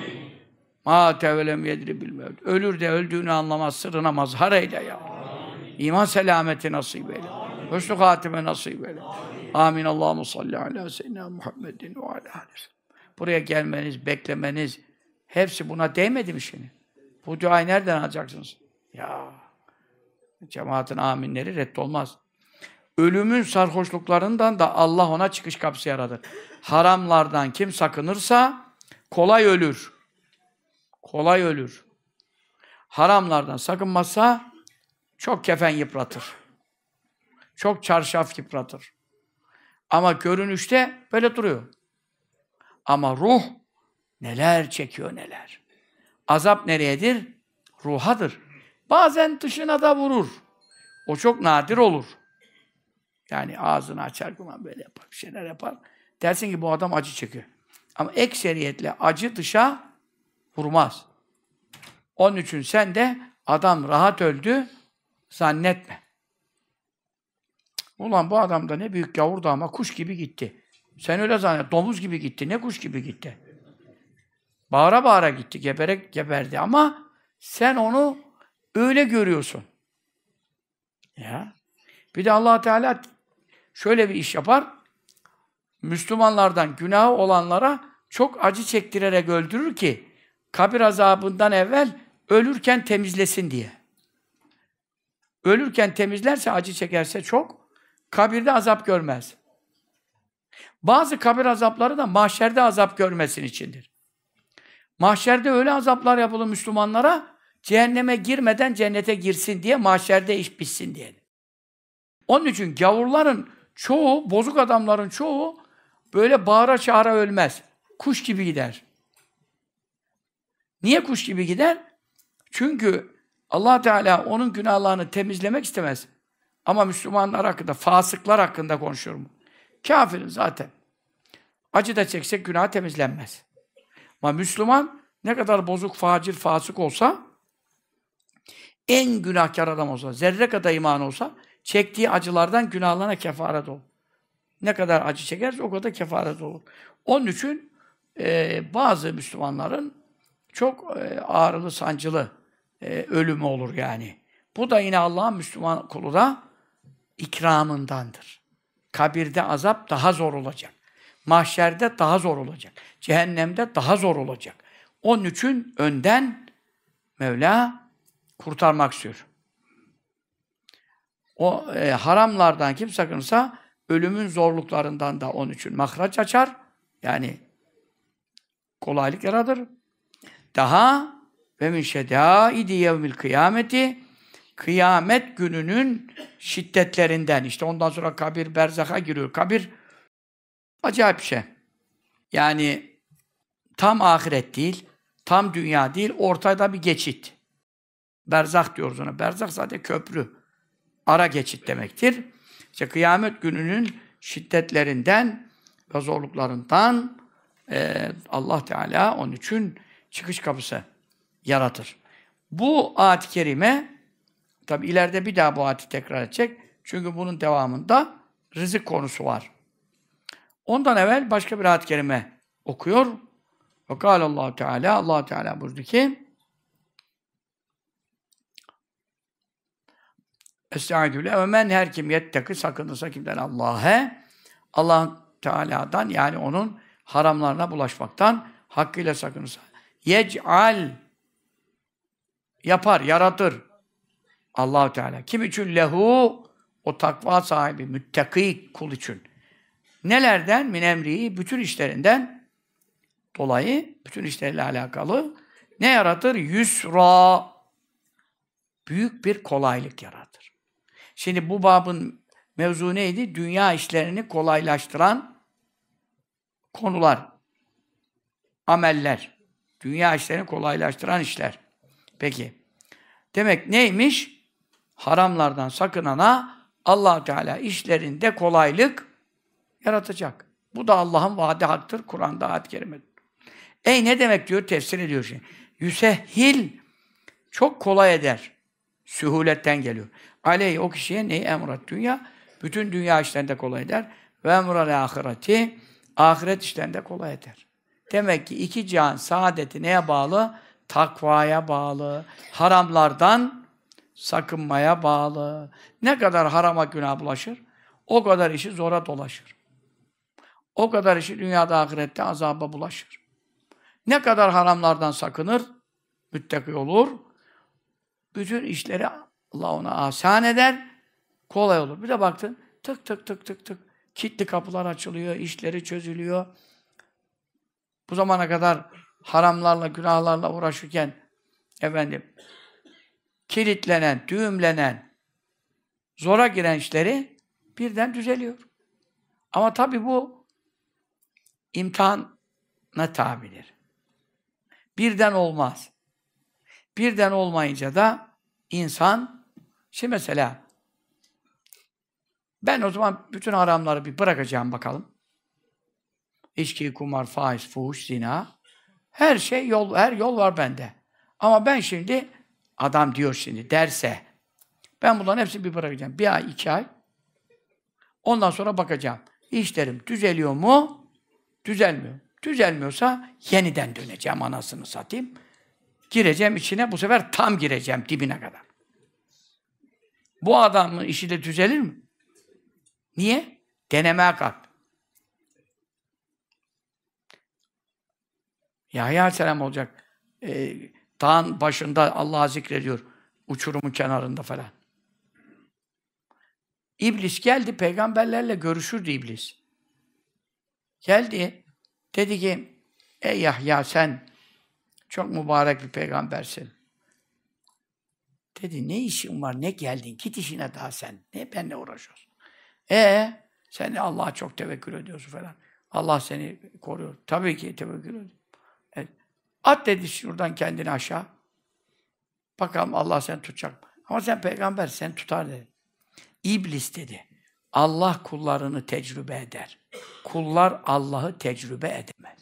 Ma tevelem yedri bilmevd. Ölür de öldüğünü anlamaz, sırrına mazhar eyle ya. İman selameti nasip eyle. Hüsnü hatime nasip eyle. Amin. Allahu salli ala seyyidina Muhammedin ve ala Buraya gelmeniz, beklemeniz hepsi buna değmedi mi şimdi? Bu duayı nereden alacaksınız? Ya cemaatin aminleri reddolmaz. Ölümün sarhoşluklarından da Allah ona çıkış kapısı yaradır. Haramlardan kim sakınırsa kolay ölür. Kolay ölür. Haramlardan sakınmazsa çok kefen yıpratır. Çok çarşaf yıpratır. Ama görünüşte böyle duruyor. Ama ruh neler çekiyor neler. Azap nereyedir? Ruhadır. Bazen dışına da vurur. O çok nadir olur. Yani ağzını açar böyle yapar, bir şeyler yapar. Dersin ki bu adam acı çekiyor. Ama ekseriyetle acı dışa vurmaz. Onun için sen de adam rahat öldü zannetme. Ulan bu adam da ne büyük gavurdu ama kuş gibi gitti. Sen öyle zannet, domuz gibi gitti, ne kuş gibi gitti. Bağıra bağıra gitti, geberek geberdi ama sen onu öyle görüyorsun. Ya. Bir de allah Teala şöyle bir iş yapar. Müslümanlardan günahı olanlara çok acı çektirerek öldürür ki kabir azabından evvel ölürken temizlesin diye. Ölürken temizlerse, acı çekerse çok, kabirde azap görmez. Bazı kabir azapları da mahşerde azap görmesin içindir. Mahşerde öyle azaplar yapılır Müslümanlara, cehenneme girmeden cennete girsin diye, mahşerde iş bitsin diye. Onun için gavurların çoğu, bozuk adamların çoğu böyle bağıra çağıra ölmez. Kuş gibi gider. Niye kuş gibi gider? Çünkü allah Teala onun günahlarını temizlemek istemez. Ama Müslümanlar hakkında, fasıklar hakkında konuşuyorum. Kafirin zaten. Acı da çeksek günah temizlenmez. Ama Müslüman ne kadar bozuk, facir, fasık olsa en günahkar adam olsa, zerre kadar iman olsa çektiği acılardan günahlarına kefaret olur. Ne kadar acı çekerse o kadar kefaret olur. Onun için e, bazı Müslümanların çok e, ağrılı, sancılı e, ölümü olur yani. Bu da yine Allah'ın Müslüman kulu da ikramındandır. Kabirde azap daha zor olacak. Mahşerde daha zor olacak. Cehennemde daha zor olacak. Onun için önden Mevla kurtarmak istiyor. O e, haramlardan kim sakınsa ölümün zorluklarından da onun için mahraç açar. Yani kolaylık yaratır. Daha ve min şedâidi yevmil kıyameti kıyamet gününün şiddetlerinden. işte ondan sonra kabir, berzaha giriyor. Kabir acayip bir şey. Yani tam ahiret değil, tam dünya değil, ortada bir geçit. Berzak diyoruz ona. Berzak zaten köprü. Ara geçit demektir. İşte kıyamet gününün şiddetlerinden ve zorluklarından e, Allah Teala onun için çıkış kapısı yaratır. Bu ayet-i kerime tabi ileride bir daha bu ayeti tekrar edecek. Çünkü bunun devamında rızık konusu var. Ondan evvel başka bir ayet-i kerime okuyor. Ve Allah Teala Allah Teala buyurdu ki Estaizu ve men her kim yetteki sakınırsa kimden Allah'a Allah Teala'dan yani onun haramlarına bulaşmaktan hakkıyla sakınırsa yec'al yapar, yaratır. Allahu Teala. Kim için lehu o takva sahibi, müttaki kul için. Nelerden? Min emrihi, bütün işlerinden dolayı, bütün işlerle alakalı ne yaratır? Yusra. Büyük bir kolaylık yaratır. Şimdi bu babın mevzu neydi? Dünya işlerini kolaylaştıran konular, ameller. Dünya işlerini kolaylaştıran işler. Peki. Demek neymiş? Haramlardan sakınana allah Teala işlerinde kolaylık yaratacak. Bu da Allah'ın vaadi haktır. Kur'an'da ayet-i. Ey ne demek diyor? Tefsir ediyor şimdi. Yüsehhil çok kolay eder. Sühuletten geliyor. Aleyh o kişiye neyi emrat dünya? Bütün dünya işlerinde kolay eder. Ve emral ahireti ahiret işlerinde kolay eder. Demek ki iki can saadeti neye bağlı? Takvaya bağlı. Haramlardan sakınmaya bağlı. Ne kadar harama günah bulaşır? O kadar işi zora dolaşır. O kadar işi dünyada ahirette azaba bulaşır. Ne kadar haramlardan sakınır? Müttaki olur. Bütün işleri Allah ona asan eder. Kolay olur. Bir de baktın tık tık tık tık tık kilitli kapılar açılıyor, işleri çözülüyor. Bu zamana kadar haramlarla, günahlarla uğraşırken efendim kilitlenen, düğümlenen, zora giren işleri birden düzeliyor. Ama tabii bu imtihana tabidir. Birden olmaz. Birden olmayınca da insan, şimdi mesela ben o zaman bütün haramları bir bırakacağım bakalım. İçki, kumar, faiz, fuhuş, zina. Her şey yol, her yol var bende. Ama ben şimdi, adam diyor şimdi derse, ben bunların hepsini bir bırakacağım. Bir ay, iki ay. Ondan sonra bakacağım. İşlerim düzeliyor mu? Düzelmiyor. Düzelmiyorsa yeniden döneceğim anasını satayım. Gireceğim içine, bu sefer tam gireceğim dibine kadar. Bu adamın işi de düzelir mi? Niye? Denemeye kalk. Yahya Aleyhisselam olacak. Ee, dağın başında Allah'ı zikrediyor. Uçurumun kenarında falan. İblis geldi, peygamberlerle görüşürdü iblis. Geldi, dedi ki, ey Yahya sen çok mübarek bir peygambersin. Dedi, ne işin var, ne geldin, git işine daha sen. Ne benle uğraşıyorsun? E sen Allah'a çok tevekkül ediyorsun falan. Allah seni koruyor. Tabii ki tevekkül ediyor. Evet. At dedi şuradan kendini aşağı. Bakalım Allah seni tutacak. Ama sen peygamber, sen tutar dedi. İblis dedi. Allah kullarını tecrübe eder. Kullar Allah'ı tecrübe edemez.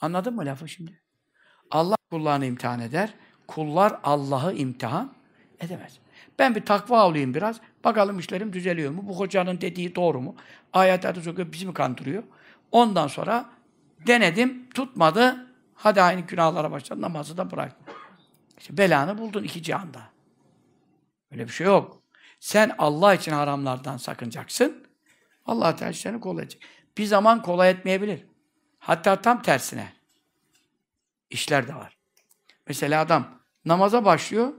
Anladın mı lafı şimdi? Allah kullarını imtihan eder. Kullar Allah'ı imtihan edemez. Ben bir takva olayım biraz. Bakalım işlerim düzeliyor mu? Bu hocanın dediği doğru mu? Ayet hadis okuyor, bizi mi kandırıyor? Ondan sonra denedim, tutmadı. Hadi aynı günahlara başladı, namazı da bıraktım. İşte belanı buldun iki cihanda. Öyle bir şey yok. Sen Allah için haramlardan sakınacaksın. Allah Teala seni kolay Bir zaman kolay etmeyebilir. Hatta tam tersine. işler de var. Mesela adam namaza başlıyor.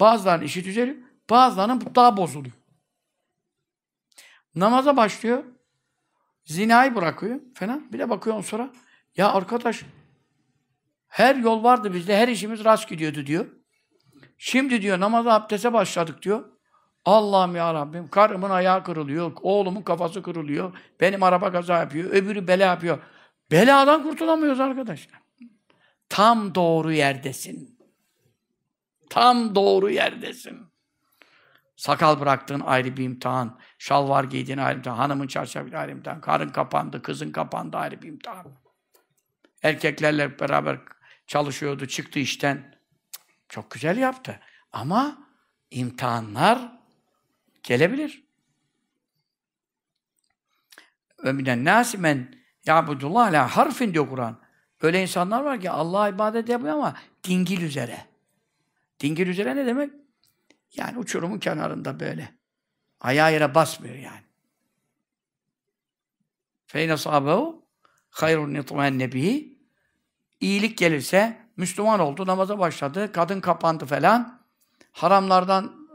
Bazılarının işi düzeliyor. Bazılarının daha bozuluyor. Namaza başlıyor. Zinayı bırakıyor falan. Bir de bakıyor sonra. Ya arkadaş her yol vardı bizde. Her işimiz rast gidiyordu diyor. Şimdi diyor namaza abdese başladık diyor. Allah'ım ya Rabbim karımın ayağı kırılıyor, oğlumun kafası kırılıyor, benim araba kaza yapıyor, öbürü bela yapıyor. Beladan kurtulamıyoruz arkadaşlar. Tam doğru yerdesin. Tam doğru yerdesin. Sakal bıraktığın ayrı bir imtihan, şalvar giydiğin ayrı bir imtihan, hanımın çarşafı ayrı bir imtihan, karın kapandı, kızın kapandı ayrı bir imtihan. Erkeklerle beraber çalışıyordu, çıktı işten. Çok güzel yaptı. Ama imtihanlar gelebilir. Ve minen nâsi men ya'budullah ala harfin diyor Kur'an. Öyle insanlar var ki Allah'a ibadet yapıyor ama dingil üzere. Dingil üzere ne demek? Yani uçurumun kenarında böyle. Ayağı yere basmıyor yani. Feyne sahabehu hayrun nitmenne bihi İyilik gelirse Müslüman oldu, namaza başladı, kadın kapandı falan. Haramlardan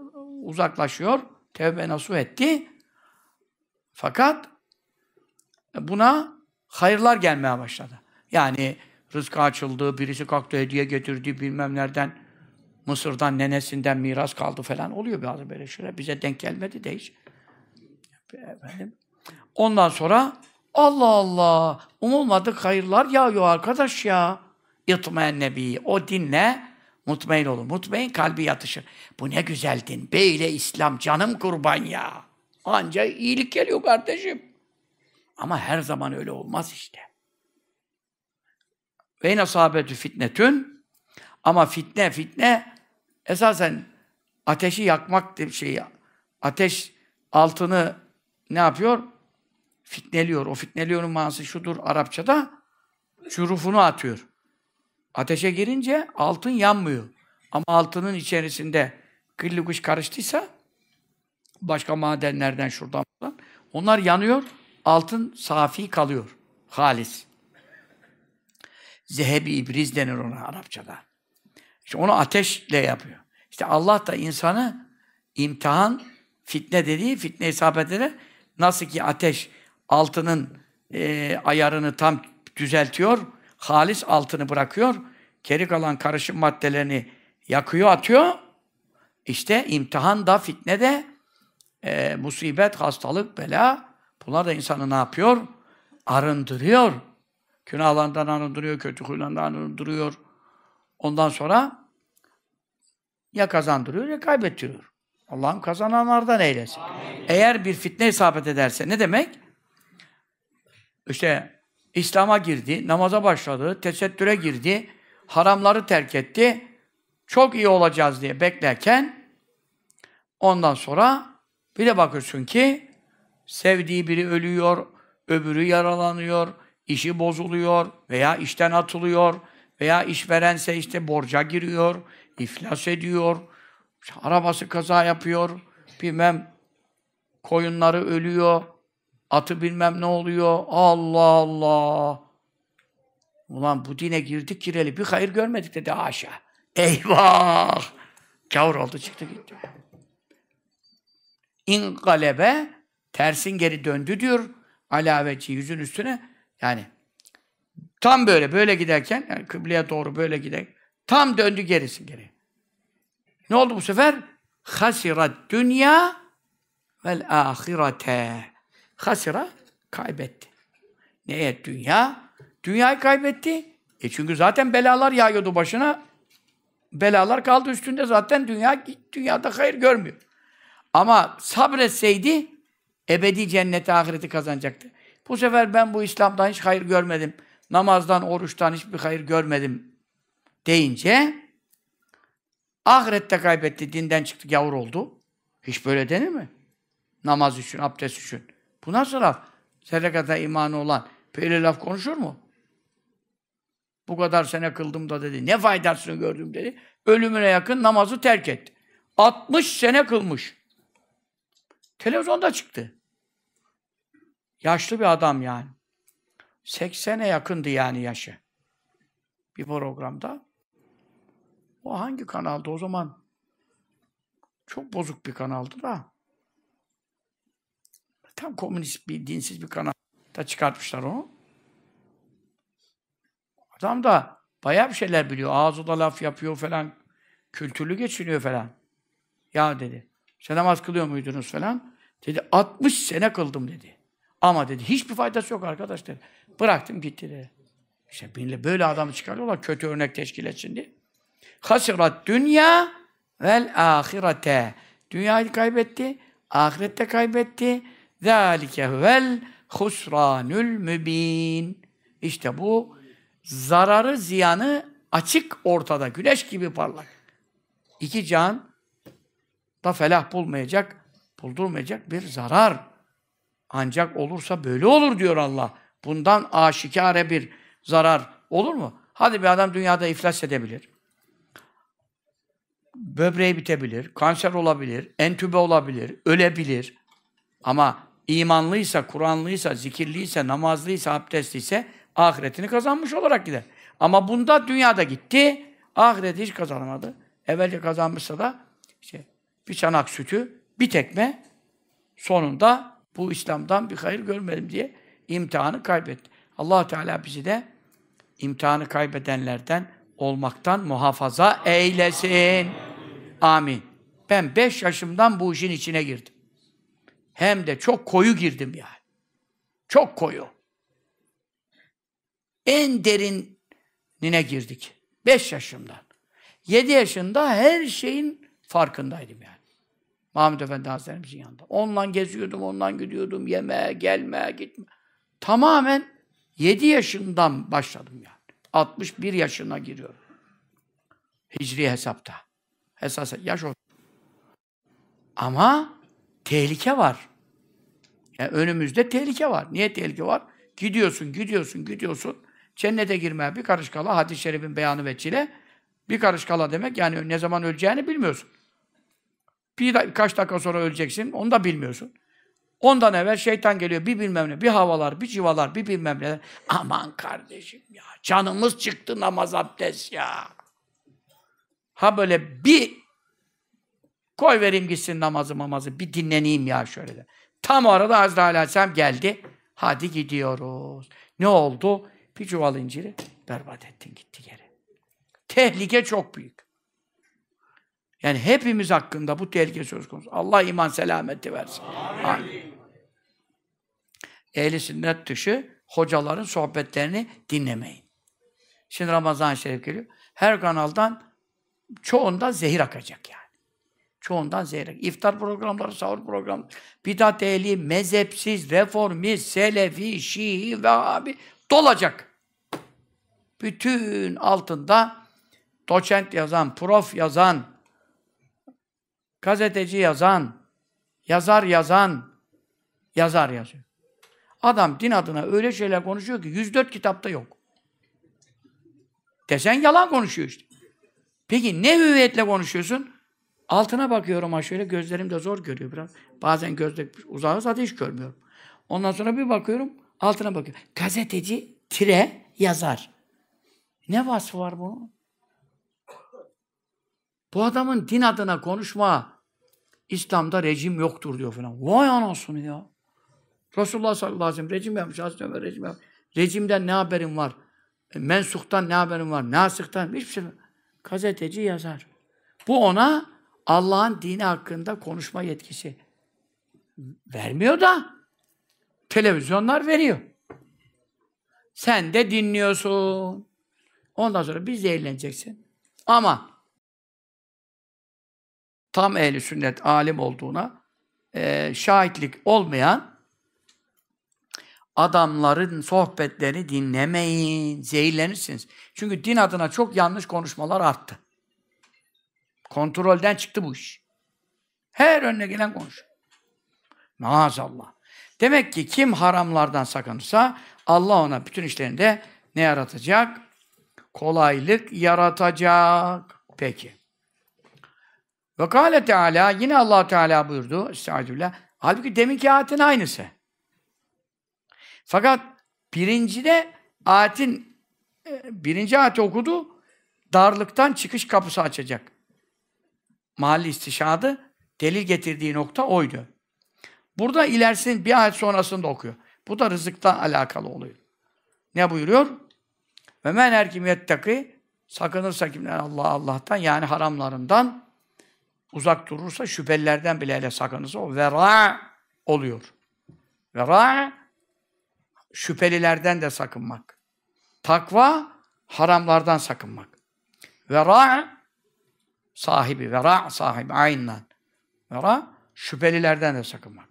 uzaklaşıyor, tevbe nasuh etti. Fakat buna hayırlar gelmeye başladı. Yani rızkı açıldı, birisi kalktı hediye getirdi, bilmem nereden Mısır'dan, nenesinden miras kaldı falan oluyor bazı böyle şeyler. Bize denk gelmedi de hiç. Efendim. Ondan sonra Allah Allah umulmadık hayırlar yağıyor arkadaş ya. İtmen nebi. O dinle mutmain olur. Mutmain kalbi yatışır. Bu ne güzel din. Beyle İslam canım kurban ya. Anca iyilik geliyor kardeşim. Ama her zaman öyle olmaz işte. Ve yine sahabetü fitnetün ama fitne fitne esasen ateşi yakmak şeyi ateş altını ne yapıyor? Fitneliyor. O fitneliyorun manası şudur Arapçada. Şurufunu atıyor. Ateşe girince altın yanmıyor. Ama altının içerisinde kıllı kuş karıştıysa başka madenlerden şuradan buradan onlar yanıyor. Altın safi kalıyor. Halis. Zehebi ibriz denir ona Arapçada. İşte onu ateşle yapıyor. İşte Allah da insanı imtihan, fitne dediği, fitne isabet eder. Nasıl ki ateş altının e, ayarını tam düzeltiyor, halis altını bırakıyor, geri kalan karışım maddelerini yakıyor, atıyor. İşte imtihan da, fitne de, e, musibet, hastalık, bela, bunlar da insanı ne yapıyor? Arındırıyor. Günahlarından arındırıyor, kötü huylarından arındırıyor. Ondan sonra ya kazandırıyor ya kaybettiriyor. Allah'ım kazananlardan eylesin. Amin. Eğer bir fitne isabet ederse ne demek? İşte İslam'a girdi, namaza başladı, tesettüre girdi, haramları terk etti. Çok iyi olacağız diye beklerken ondan sonra bir de bakıyorsun ki sevdiği biri ölüyor, öbürü yaralanıyor, işi bozuluyor veya işten atılıyor veya işverense işte borca giriyor, iflas ediyor, arabası kaza yapıyor, bilmem koyunları ölüyor, atı bilmem ne oluyor. Allah Allah! Ulan bu dine girdik gireli bir hayır görmedik dedi aşağı. Eyvah! Kavur oldu çıktı gitti. İnkalebe tersin geri döndü diyor. Alaveci yüzün üstüne. Yani tam böyle böyle giderken yani kıbleye doğru böyle gider. Tam döndü gerisin geri. Ne oldu bu sefer? Hasirat dünya vel ahirete. Hasira kaybetti. Neye? Dünya. Dünyayı kaybetti. E çünkü zaten belalar yağıyordu başına. Belalar kaldı üstünde zaten dünya dünyada hayır görmüyor. Ama sabretseydi ebedi cenneti ahireti kazanacaktı. Bu sefer ben bu İslam'dan hiç hayır görmedim. Namazdan, oruçtan hiçbir hayır görmedim deyince ahirette kaybetti, dinden çıktı, gavur oldu. Hiç böyle denir mi? Namaz için, abdest için. Bu nasıl laf? Zerre kadar imanı olan böyle laf konuşur mu? Bu kadar sene kıldım da dedi. Ne faydasını gördüm dedi. Ölümüne yakın namazı terk etti. 60 sene kılmış. Televizyonda çıktı. Yaşlı bir adam yani. 80'e yakındı yani yaşı. Bir programda. O hangi kanaldı o zaman? Çok bozuk bir kanaldı da. Tam komünist bir, dinsiz bir kanal da çıkartmışlar onu. Adam da bayağı bir şeyler biliyor. Ağzı da laf yapıyor falan. Kültürlü geçiniyor falan. Ya dedi. Sen namaz kılıyor muydunuz falan? Dedi 60 sene kıldım dedi. Ama dedi hiçbir faydası yok arkadaş dedi. Bıraktım gitti dedi. İşte böyle adamı çıkarıyorlar kötü örnek teşkil etsin diye. Hasirat dünya vel ahirete. Dünyayı kaybetti, ahirette kaybetti. Zâlike vel husranül mübin. İşte bu zararı, ziyanı açık ortada. Güneş gibi parlak. İki can da felah bulmayacak, buldurmayacak bir zarar. Ancak olursa böyle olur diyor Allah. Bundan aşikare bir zarar olur mu? Hadi bir adam dünyada iflas edebilir. Böbreği bitebilir, kanser olabilir, entübe olabilir, ölebilir. Ama imanlıysa, Kur'anlıysa, zikirliyse, namazlıysa, abdestliyse ahiretini kazanmış olarak gider. Ama bunda dünyada gitti, ahireti hiç kazanamadı. Evvelce kazanmışsa da işte bir çanak sütü, bir tekme sonunda bu İslam'dan bir hayır görmedim diye imtihanı kaybetti. allah Teala bizi de imtihanı kaybedenlerden olmaktan muhafaza eylesin. Amin. Ben beş yaşımdan bu işin içine girdim. Hem de çok koyu girdim yani. Çok koyu. En derinine girdik. Beş yaşımdan. Yedi yaşında her şeyin farkındaydım yani. Mahmud Efendi Hazretlerimizin yanında. Onunla geziyordum, ondan gidiyordum, yeme, gelme, gitme. Tamamen yedi yaşından başladım yani. 61 yaşına giriyorum. Hicri hesapta. Esas yaş o. Ama tehlike var. Yani önümüzde tehlike var. Niye tehlike var? Gidiyorsun, gidiyorsun, gidiyorsun. Cennete girmeye bir karış kala hadis-i şerifin beyanı veçile bir karış kala demek yani ne zaman öleceğini bilmiyorsun. Bir da, kaç dakika sonra öleceksin onu da bilmiyorsun. Ondan evvel şeytan geliyor bir bilmem ne, bir havalar, bir civalar, bir bilmem ne. Aman kardeşim ya, canımız çıktı namaz abdest ya. Ha böyle bir koy vereyim gitsin namazı mamazı, bir dinleneyim ya şöyle de. Tam o arada Azrail Aleyhisselam geldi. Hadi gidiyoruz. Ne oldu? Bir çuval inciri berbat ettin gitti geri. Tehlike çok büyük. Yani hepimiz hakkında bu tehlike söz konusu. Allah iman selameti versin. Amin. Ehli sünnet dışı hocaların sohbetlerini dinlemeyin. Şimdi Ramazan-ı Şerif geliyor. Her kanaldan çoğundan zehir akacak yani. Çoğundan akacak. İftar programları, sahur programları, bidat ehli, mezhepsiz, reformist, selefi, şii ve abi dolacak. Bütün altında doçent yazan, prof yazan, gazeteci yazan, yazar yazan, yazar yazıyor. Adam din adına öyle şeyler konuşuyor ki 104 kitapta yok. Desen yalan konuşuyor işte. Peki ne hüviyetle konuşuyorsun? Altına bakıyorum ha şöyle gözlerim de zor görüyor biraz. Bazen gözde uzağı zaten hiç görmüyorum. Ondan sonra bir bakıyorum altına bakıyorum. Gazeteci tire yazar. Ne vasfı var bunun? Bu adamın din adına konuşma İslam'da rejim yoktur diyor falan. Vay anasını ya. Resulullah sallallahu aleyhi ve sellem rejim yapmış, Hazreti Ömer rejim yapmış. Rejimden ne haberin var? E, mensuktan ne haberin var? Nasıktan hiçbir şey Gazeteci yazar. Bu ona Allah'ın dini hakkında konuşma yetkisi vermiyor da televizyonlar veriyor. Sen de dinliyorsun. Ondan sonra biz zehirleneceksin. Ama tam ehli sünnet alim olduğuna e, şahitlik olmayan adamların sohbetlerini dinlemeyin. Zehirlenirsiniz. Çünkü din adına çok yanlış konuşmalar arttı. Kontrolden çıktı bu iş. Her önüne gelen konuş. Maazallah. Demek ki kim haramlardan sakınırsa Allah ona bütün işlerinde ne yaratacak? Kolaylık yaratacak. Peki. Ve kâle Teala yine Allah Teala buyurdu. Estağfirullah. Halbuki deminki ayetin aynısı. Fakat birincide ayetin e, birinci ayeti okudu. Darlıktan çıkış kapısı açacak. Mahalli istişadı delil getirdiği nokta oydu. Burada ilerisinin bir ayet sonrasında okuyor. Bu da rızıkla alakalı oluyor. Ne buyuruyor? Ve men her kim yettaki sakınırsa kimden Allah Allah'tan yani haramlarından uzak durursa şüphelilerden bile hele sakınırsa o vera oluyor. Vera şüphelilerden de sakınmak. Takva haramlardan sakınmak. Vera sahibi, vera sahibi aynen. Vera şüphelilerden de sakınmak.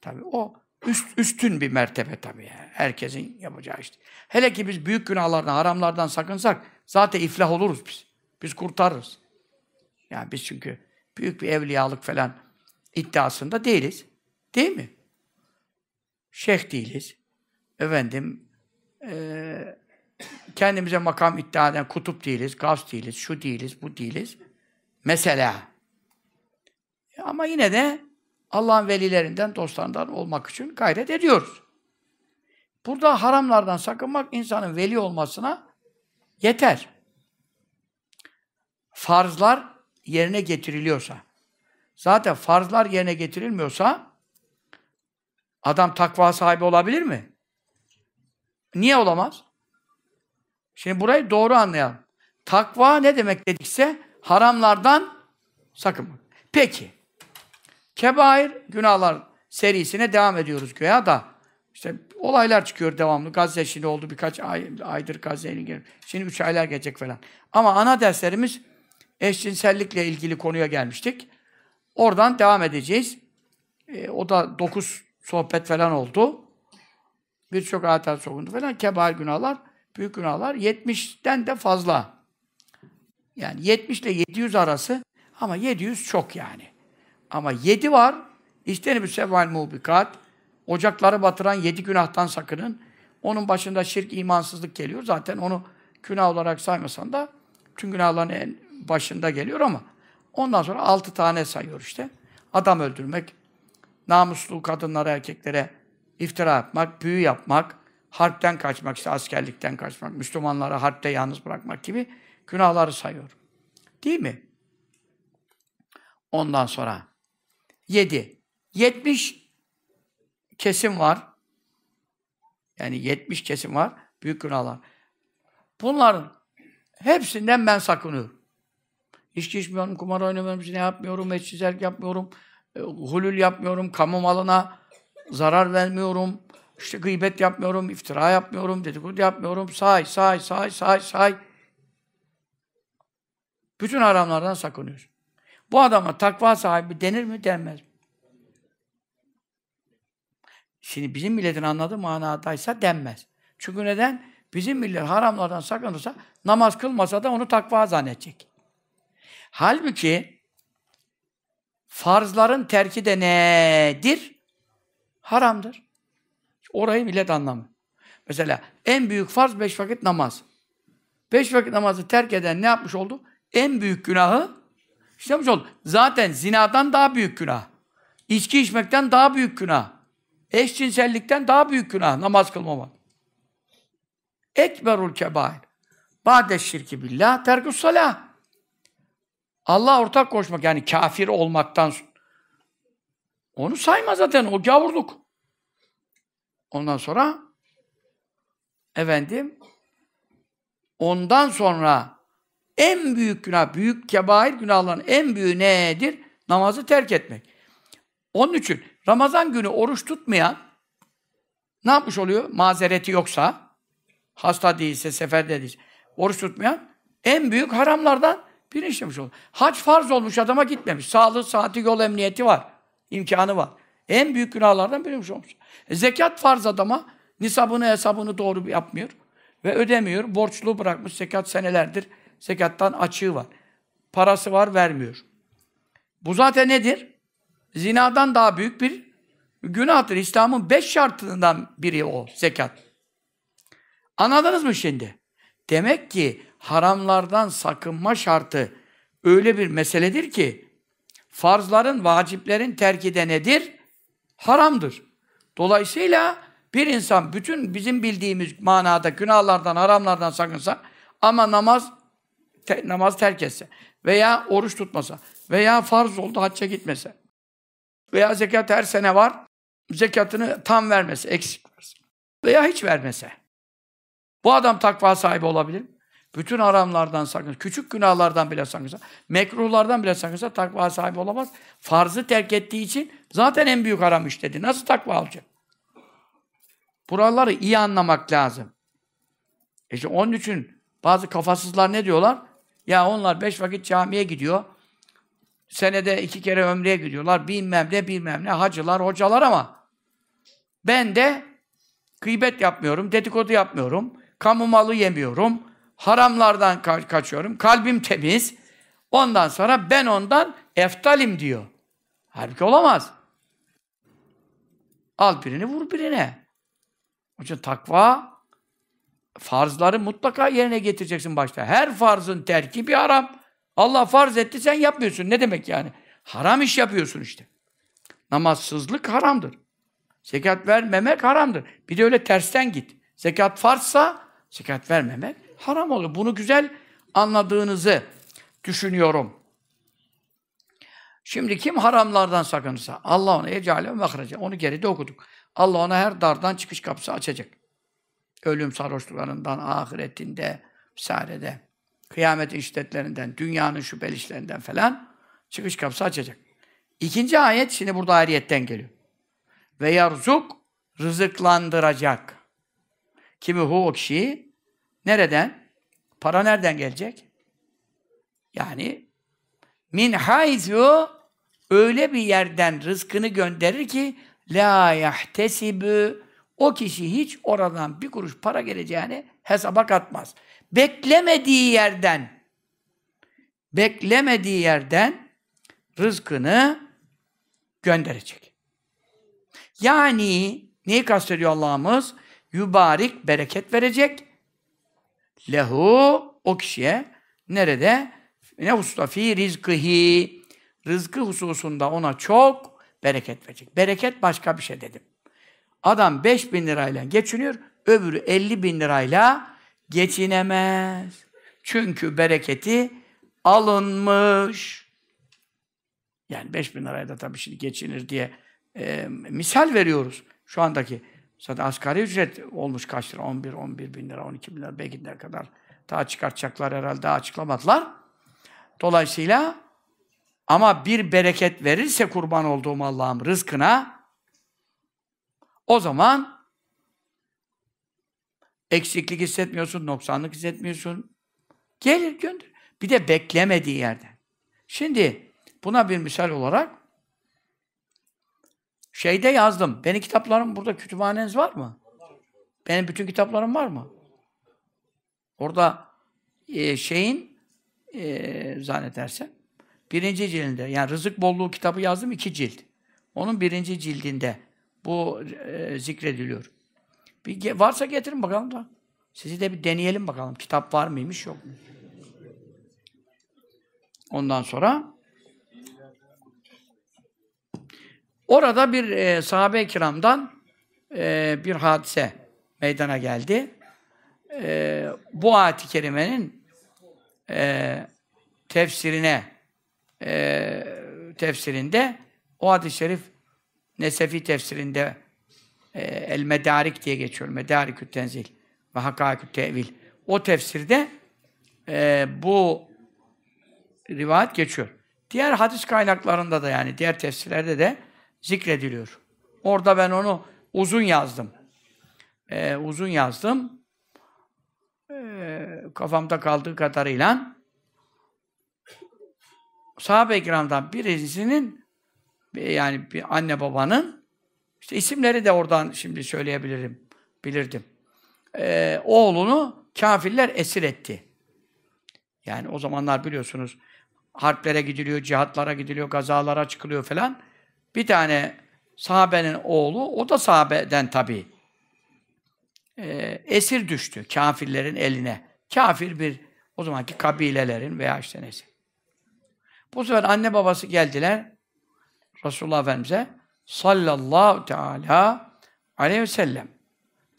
Tabi o üst, üstün bir mertebe tabii. Yani. Herkesin yapacağı işte. Hele ki biz büyük günahlardan, haramlardan sakınsak zaten iflah oluruz biz. Biz kurtarırız. Yani biz çünkü büyük bir evliyalık falan iddiasında değiliz. Değil mi? Şeyh değiliz. Efendim e, kendimize makam iddia eden kutup değiliz, gavs değiliz, şu değiliz, bu değiliz. Mesela. Ama yine de Allah'ın velilerinden, dostlarından olmak için gayret ediyoruz. Burada haramlardan sakınmak insanın veli olmasına yeter. Farzlar yerine getiriliyorsa, zaten farzlar yerine getirilmiyorsa adam takva sahibi olabilir mi? Niye olamaz? Şimdi burayı doğru anlayalım. Takva ne demek dedikse haramlardan sakınmak. Peki. Kebair günahlar serisine devam ediyoruz göya da. İşte olaylar çıkıyor devamlı. Gazze şimdi oldu birkaç ay, aydır Gazze'nin gelip. Şimdi üç aylar gelecek falan. Ama ana derslerimiz eşcinsellikle ilgili konuya gelmiştik. Oradan devam edeceğiz. E, o da dokuz sohbet falan oldu. Birçok ayetler sokundu falan. Kebair günahlar, büyük günahlar 70'ten de fazla. Yani 70 ile 700 arası ama 700 çok yani. Ama 7 var. İşte bir seval mubikat. Ocakları batıran yedi günahtan sakının. Onun başında şirk, imansızlık geliyor. Zaten onu günah olarak saymasan da tüm günahların en başında geliyor ama ondan sonra altı tane sayıyor işte. Adam öldürmek, namuslu kadınlara, erkeklere iftira yapmak, büyü yapmak, harpten kaçmak, işte askerlikten kaçmak, Müslümanları harpte yalnız bırakmak gibi günahları sayıyor. Değil mi? Ondan sonra yedi. Yetmiş kesim var. Yani yetmiş kesim var. Büyük günahlar. Bunların hepsinden ben sakınıyorum. İçki içmiyorum, kumar oynamıyorum, ne yapmıyorum, eşcinsel yapmıyorum, e, hulül yapmıyorum, kamu malına zarar vermiyorum, işte gıybet yapmıyorum, iftira yapmıyorum, dedikodu yapmıyorum, say, say, say, say, say. Bütün haramlardan sakınıyoruz. Bu adama takva sahibi denir mi, denmez mi? Şimdi bizim milletin anladığı manadaysa denmez. Çünkü neden? Bizim millet haramlardan sakınırsa, namaz kılmasa da onu takva zannedecek. Halbuki farzların terki de nedir? Haramdır. Orayı millet anlamıyor. Mesela en büyük farz beş vakit namaz. Beş vakit namazı terk eden ne yapmış oldu? En büyük günahı işlemiş oldu. Zaten zinadan daha büyük günah. İçki içmekten daha büyük günah. Eşcinsellikten daha büyük günah namaz kılmamak. Ekberul kebair. Ba'de şirki billah terkus salah. Allah ortak koşmak yani kafir olmaktan onu sayma zaten o gavurluk. Ondan sonra efendim ondan sonra en büyük günah, büyük kebair günahların en büyüğü nedir? Namazı terk etmek. Onun için Ramazan günü oruç tutmayan ne yapmış oluyor? Mazereti yoksa, hasta değilse, seferde değilse, oruç tutmayan en büyük haramlardan bir işlemiş oluyor. Hac farz olmuş adama gitmemiş. Sağlığı, saati, yol emniyeti var. imkanı var. En büyük günahlardan biri olmuş. E, zekat farz adama nisabını hesabını doğru yapmıyor ve ödemiyor. Borçlu bırakmış zekat senelerdir. Zekattan açığı var. Parası var vermiyor. Bu zaten nedir? Zinadan daha büyük bir günahtır. İslam'ın beş şartından biri o zekat. Anladınız mı şimdi? Demek ki haramlardan sakınma şartı öyle bir meseledir ki farzların, vaciplerin terki de nedir? Haramdır. Dolayısıyla bir insan bütün bizim bildiğimiz manada günahlardan, haramlardan sakınsa ama namaz te, namaz terk etse veya oruç tutmasa veya farz oldu hacca gitmese veya zekat her sene var zekatını tam vermese, eksik vermese veya hiç vermese bu adam takva sahibi olabilir? Bütün haramlardan sakınsa, küçük günahlardan bile sakınsa, mekruhlardan bile sakınsa takva sahibi olamaz. Farzı terk ettiği için zaten en büyük haram işledi. Nasıl takva olacak? Buraları iyi anlamak lazım. İşte onun için bazı kafasızlar ne diyorlar? Ya onlar beş vakit camiye gidiyor. Senede iki kere ömreye gidiyorlar. Bilmem ne bilmem ne hacılar, hocalar ama ben de gıybet yapmıyorum, dedikodu yapmıyorum, kamu malı yemiyorum, haramlardan ka- kaçıyorum, kalbim temiz. Ondan sonra ben ondan eftalim diyor. Halbuki olamaz. Al birini vur birine. Onun için takva farzları mutlaka yerine getireceksin başta. Her farzın terki bir haram. Allah farz etti sen yapmıyorsun. Ne demek yani? Haram iş yapıyorsun işte. Namazsızlık haramdır. Zekat vermemek haramdır. Bir de öyle tersten git. Zekat farzsa zekat vermemek haram olur. Bunu güzel anladığınızı düşünüyorum. Şimdi kim haramlardan sakınırsa Allah ona ecale ve Onu geride okuduk. Allah ona her dardan çıkış kapısı açacak. Ölüm sarhoşluklarından, ahiretinde, vesairede, kıyamet şiddetlerinden, dünyanın şüpheli işlerinden falan çıkış kapısı açacak. İkinci ayet şimdi burada ayetten geliyor. Ve yarzuk rızıklandıracak. Kimi hu o kişiyi nereden? Para nereden gelecek? Yani min hayzu öyle bir yerden rızkını gönderir ki la yahtesibü o kişi hiç oradan bir kuruş para geleceğini hesaba katmaz. Beklemediği yerden beklemediği yerden rızkını gönderecek. Yani neyi kastediyor Allah'ımız? Yubarik, bereket verecek. Lehu, o kişiye nerede? Ne hususta? Fi rizkıhi. Rızkı hususunda ona çok bereket verecek. Bereket başka bir şey dedim. Adam 5 bin lirayla geçiniyor, öbürü 50 bin lirayla geçinemez. Çünkü bereketi alınmış. Yani 5 bin lirayla tabii şimdi geçinir diye e, misal veriyoruz. Şu andaki zaten asgari ücret olmuş kaç lira? 11, 11 bin lira, 12 bin lira belki ne kadar daha çıkartacaklar herhalde daha açıklamadılar. Dolayısıyla ama bir bereket verirse kurban olduğum Allah'ım rızkına o zaman eksiklik hissetmiyorsun, noksanlık hissetmiyorsun. Gelir gönder. Bir de beklemediği yerden. Şimdi buna bir misal olarak şeyde yazdım. Benim kitaplarım burada kütüphaneniz var mı? Benim bütün kitaplarım var mı? Orada e, şeyin e, zannedersem birinci cildinde yani Rızık Bolluğu kitabı yazdım iki cilt. Onun birinci cildinde bu e, zikrediliyor. Bir varsa getirin bakalım da. Sizi de bir deneyelim bakalım. Kitap var mıymış yok mu? Ondan sonra orada bir e, sahabe-i kiramdan e, bir hadise meydana geldi. E, bu ayet-i kerimenin e, tefsirine e, tefsirinde o hadis-i şerif Nesefi tefsirinde e, El Medarik diye geçiyor. Medarikü Tenzil ve Hakaikü Tevil. O tefsirde e, bu rivayet geçiyor. Diğer hadis kaynaklarında da yani diğer tefsirlerde de zikrediliyor. Orada ben onu uzun yazdım. E, uzun yazdım. E, kafamda kaldığı kadarıyla sahabe-i birisinin yani bir anne babanın işte isimleri de oradan şimdi söyleyebilirim, bilirdim. Ee, oğlunu kafirler esir etti. Yani o zamanlar biliyorsunuz harplere gidiliyor, cihatlara gidiliyor, gazalara çıkılıyor falan. Bir tane sahabenin oğlu, o da sahabeden tabii. Ee, esir düştü kafirlerin eline. Kafir bir, o zamanki kabilelerin veya işte neyse. Bu sefer anne babası geldiler Resulullah Efendimiz'e sallallahu teala aleyhi ve sellem.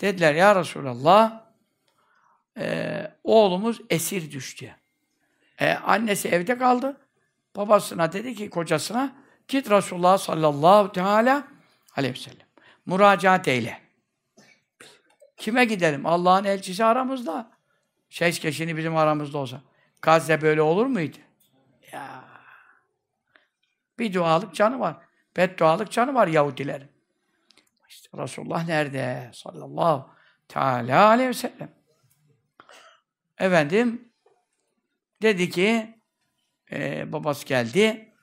Dediler ya Resulallah e, oğlumuz esir düştü. E, annesi evde kaldı. Babasına dedi ki kocasına git Resulullah sallallahu teala aleyhi ve sellem. Müracaat eyle. Kime gidelim? Allah'ın elçisi aramızda. Keşke bizim aramızda olsa. Gazze böyle olur muydu? Ya. Bir dualık canı var. Beddualık canı var Yahudilerin. İşte Resulullah nerede? Sallallahu teala aleyhi ve sellem. Efendim dedi ki e, babası geldi.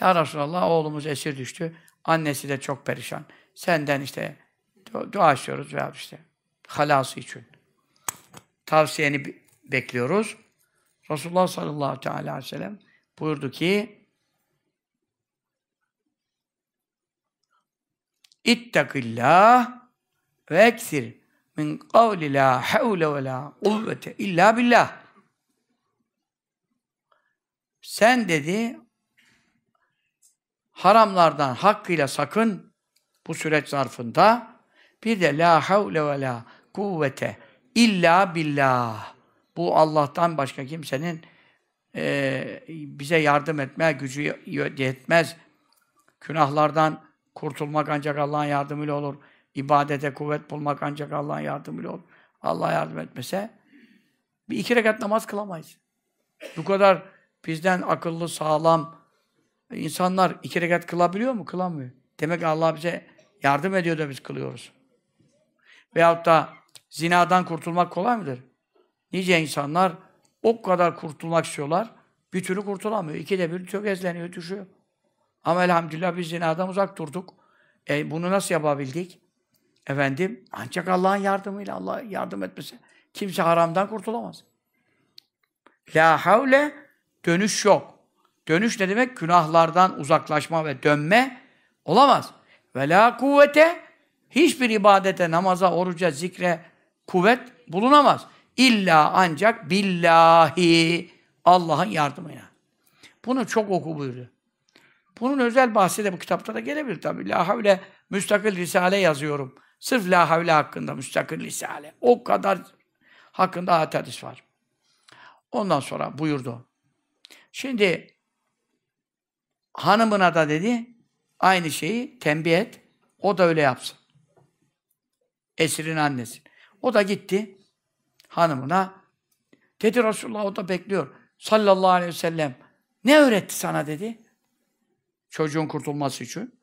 Ya Resulallah oğlumuz esir düştü. Annesi de çok perişan. Senden işte dua istiyoruz veya işte halası için. Tavsiyeni bekliyoruz. Resulullah sallallahu teala aleyhi ve sellem buyurdu ki İttakillah ve eksir min kavli la havle ve la kuvvete illa billah. Sen dedi haramlardan hakkıyla sakın bu süreç zarfında bir de la havle ve la kuvvete illa billah. Bu Allah'tan başka kimsenin e, bize yardım etme gücü yetmez. Günahlardan kurtulmak ancak Allah'ın yardımıyla olur. İbadete kuvvet bulmak ancak Allah'ın yardımıyla olur. Allah yardım etmese bir iki rekat namaz kılamayız. Bu kadar bizden akıllı, sağlam insanlar iki rekat kılabiliyor mu? Kılamıyor. Demek Allah bize yardım ediyor da biz kılıyoruz. Veyahut da zinadan kurtulmak kolay mıdır? Nice insanlar o kadar kurtulmak istiyorlar, bir türlü kurtulamıyor. İkide bir tökezleniyor, düşüyor. Ama elhamdülillah biz zinadan uzak durduk. E, bunu nasıl yapabildik? Efendim, ancak Allah'ın yardımıyla, Allah yardım etmese kimse haramdan kurtulamaz. La havle, dönüş yok. Dönüş ne demek? Günahlardan uzaklaşma ve dönme olamaz. Ve la kuvvete, hiçbir ibadete, namaza, oruca, zikre kuvvet bulunamaz. İlla ancak billahi, Allah'ın yardımıyla. Bunu çok oku buyuruyor. Bunun özel bahsi de bu kitapta da gelebilir tabii. La havle müstakil risale yazıyorum. Sırf la havle hakkında müstakil risale. O kadar hakkında hadis var. Ondan sonra buyurdu. Şimdi hanımına da dedi aynı şeyi tembih et. O da öyle yapsın. Esir'in annesi. O da gitti hanımına. Dedi Resulullah o da bekliyor. Sallallahu aleyhi ve sellem. Ne öğretti sana dedi. Çocuğun kurtulması için.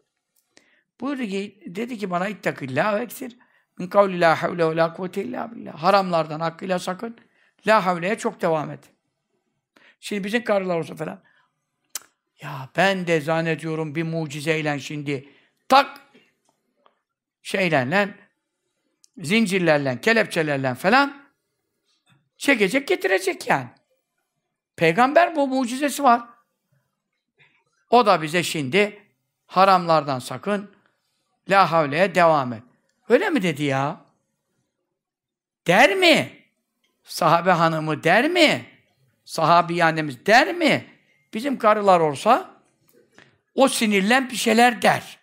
Buyurdu ki, dedi ki bana ittakillâh ve eksir. Min kavli la havle ve la kuvvete illa billah. Haramlardan hakkıyla sakın. La havleye çok devam et. Şimdi bizim karılar olsa falan. Ya ben de zannediyorum bir mucizeyle şimdi tak şeylerle zincirlerle, kelepçelerle falan çekecek, getirecek yani. Peygamber bu mucizesi var. O da bize şimdi haramlardan sakın, la havleye devam et. Öyle mi dedi ya? Der mi? Sahabe hanımı der mi? Sahabi annemiz der mi? Bizim karılar olsa o sinirlen bir şeyler der.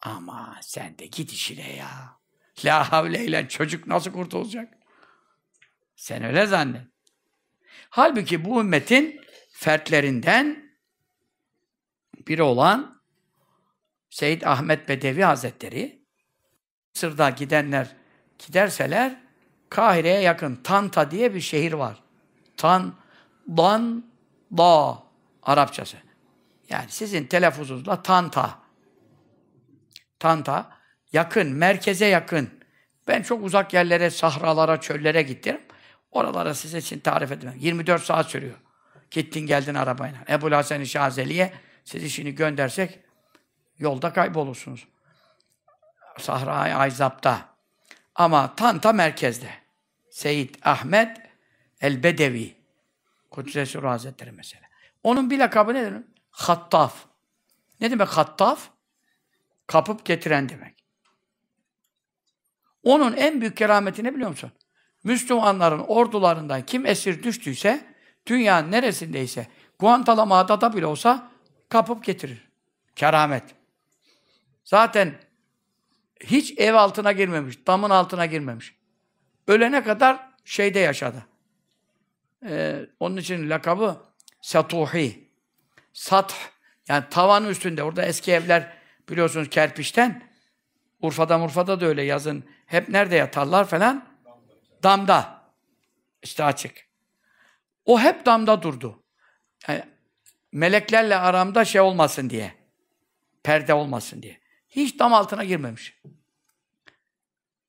Ama sen de git işine ya. La havleyle çocuk nasıl kurtulacak? Sen öyle zannet. Halbuki bu ümmetin fertlerinden biri olan Seyyid Ahmet Bedevi Hazretleri Mısır'da gidenler giderseler Kahire'ye yakın Tanta diye bir şehir var. Tan, Dan, Da Arapçası. Yani sizin telaffuzunuzla Tanta. Tanta yakın, merkeze yakın. Ben çok uzak yerlere, sahralara, çöllere gittim. Oralara size için tarif edemem. 24 saat sürüyor. Gittin geldin arabayla. Ebu Hasan-ı Şazeli'ye sizi şimdi göndersek yolda kaybolursunuz. Sahra-i Ayzap'ta. Ama Tanta merkezde. Seyyid Ahmet el-Bedevi. Kudüs Hazretleri mesela. Onun bir lakabı ne demek? Hattaf. Ne demek hattaf? Kapıp getiren demek. Onun en büyük kerameti ne biliyor musun? Müslümanların ordularından kim esir düştüyse dünyanın neresindeyse Guantanamo'da da bile olsa kapıp getirir. Keramet. Zaten hiç ev altına girmemiş, damın altına girmemiş. Ölene kadar şeyde yaşadı. Ee, onun için lakabı Satuhi. Sath, yani tavan üstünde. Orada eski evler biliyorsunuz kerpiçten. Urfa'da Murfa'da da öyle yazın. Hep nerede yatarlar falan? Damda. İşte açık. O hep damda durdu. Yani meleklerle aramda şey olmasın diye. Perde olmasın diye. Hiç dam altına girmemiş.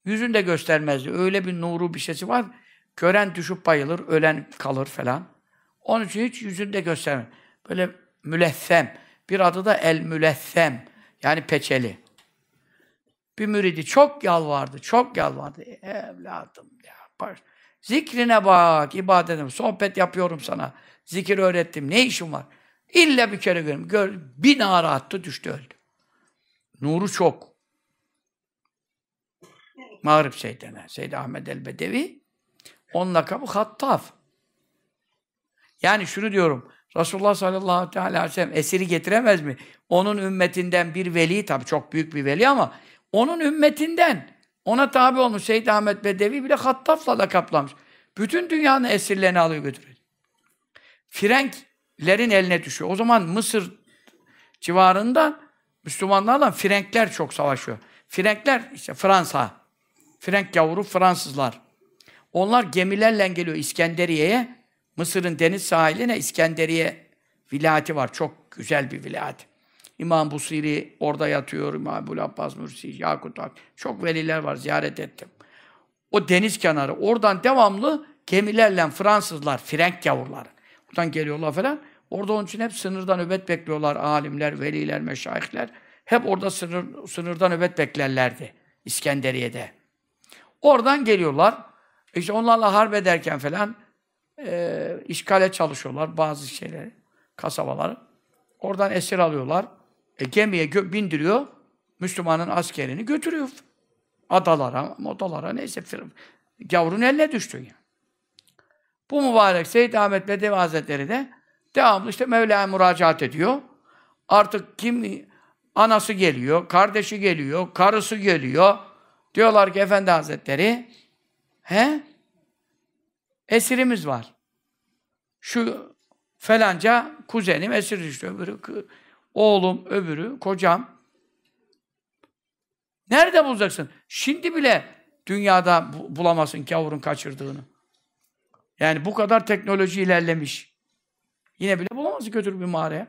Yüzünü de göstermezdi. Öyle bir nuru bir şeysi var. Gören düşüp bayılır, ölen kalır falan. Onun için hiç yüzünü de göstermez. Böyle mülessem. Bir adı da el mülessem. Yani peçeli. Bir müridi çok yalvardı, çok yalvardı. Evladım ya. Baş. Zikrine bak, ibadetim. Sohbet yapıyorum sana. Zikir öğrettim. Ne işim var? İlla bir kere görüm. Gör, bir nara attı, düştü, öldü. Nuru çok. Mağrib Seyyidine, Seyyid Ahmed el-Bedevi. Onun lakabı Hattaf. Yani şunu diyorum. Resulullah sallallahu aleyhi ve sellem esiri getiremez mi? Onun ümmetinden bir veli, tabii çok büyük bir veli ama onun ümmetinden ona tabi olmuş Seyyid Ahmet Bedevi bile Hattaf'la da kaplamış. Bütün dünyanın esirlerini alıyor götürüyor. Frenklerin eline düşüyor. O zaman Mısır civarında Müslümanlarla Frenkler çok savaşıyor. Frenkler işte Fransa. Frenk gavuru Fransızlar. Onlar gemilerle geliyor İskenderiye'ye. Mısır'ın deniz sahiline İskenderiye vilayeti var. Çok güzel bir vilayet. İmam Busiri orada yatıyor. İmam Ebu'l Abbas Mürsi, Yakut Ak. Çok veliler var. Ziyaret ettim. O deniz kenarı. Oradan devamlı gemilerle Fransızlar, Frenk gavurları. Buradan geliyorlar falan. Orada onun için hep sınırdan nöbet bekliyorlar. Alimler, veliler, meşayihler. Hep orada sınır, sınırdan nöbet beklerlerdi. İskenderiye'de. Oradan geliyorlar. İşte onlarla harp ederken falan e, işgale çalışıyorlar bazı şeyleri, kasabaları. Oradan esir alıyorlar. E, gemiye gö- bindiriyor. Müslümanın askerini götürüyor. Adalara, modalara neyse gavrun eline düştü. Yani. Bu mübarek Seyyid Ahmet Bedevi Hazretleri de devamlı işte Mevla'ya müracaat ediyor. Artık kim anası geliyor, kardeşi geliyor, karısı geliyor. Diyorlar ki Efendi Hazretleri he? Esirimiz var. Şu falanca kuzenim esir düştü. Öbürü oğlum, öbürü kocam. Nerede bulacaksın? Şimdi bile dünyada bulamazsın gavurun kaçırdığını. Yani bu kadar teknoloji ilerlemiş. Yine bile bulamazsın götür bir mağaraya.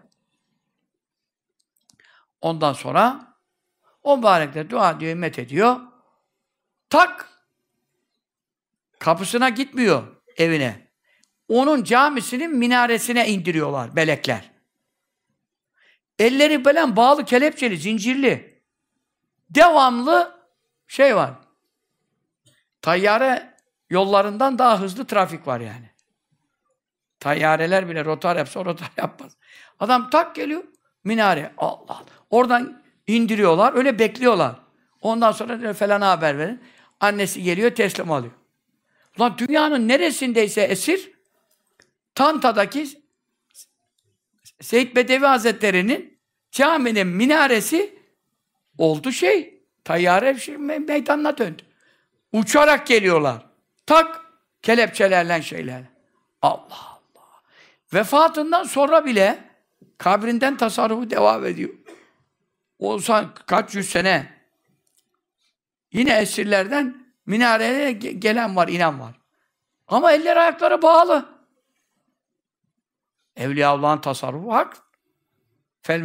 Ondan sonra o mübarekler dua diyor, ümmet ediyor. Tak! Kapısına gitmiyor evine. Onun camisinin minaresine indiriyorlar melekler. Elleri belen bağlı kelepçeli, zincirli. Devamlı şey var. Tayyare yollarından daha hızlı trafik var yani. Tayyareler bile rotar yapsa rotar yapmaz. Adam tak geliyor, minare. Allah Allah. Oradan indiriyorlar, öyle bekliyorlar. Ondan sonra falan haber verin. Annesi geliyor, teslim alıyor. Ulan dünyanın neresindeyse esir, Tanta'daki Seyyid Bedevi Hazretleri'nin caminin minaresi oldu şey. Tayyare şey, meydanına döndü. Uçarak geliyorlar. Tak kelepçelerle şeyler. Allah Allah. Vefatından sonra bile kabrinden tasarrufu devam ediyor. Olsa kaç yüz sene yine esirlerden minareye gelen var, inen var. Ama eller ayakları bağlı. Evliyaullah'ın tasarrufu hak. Fel.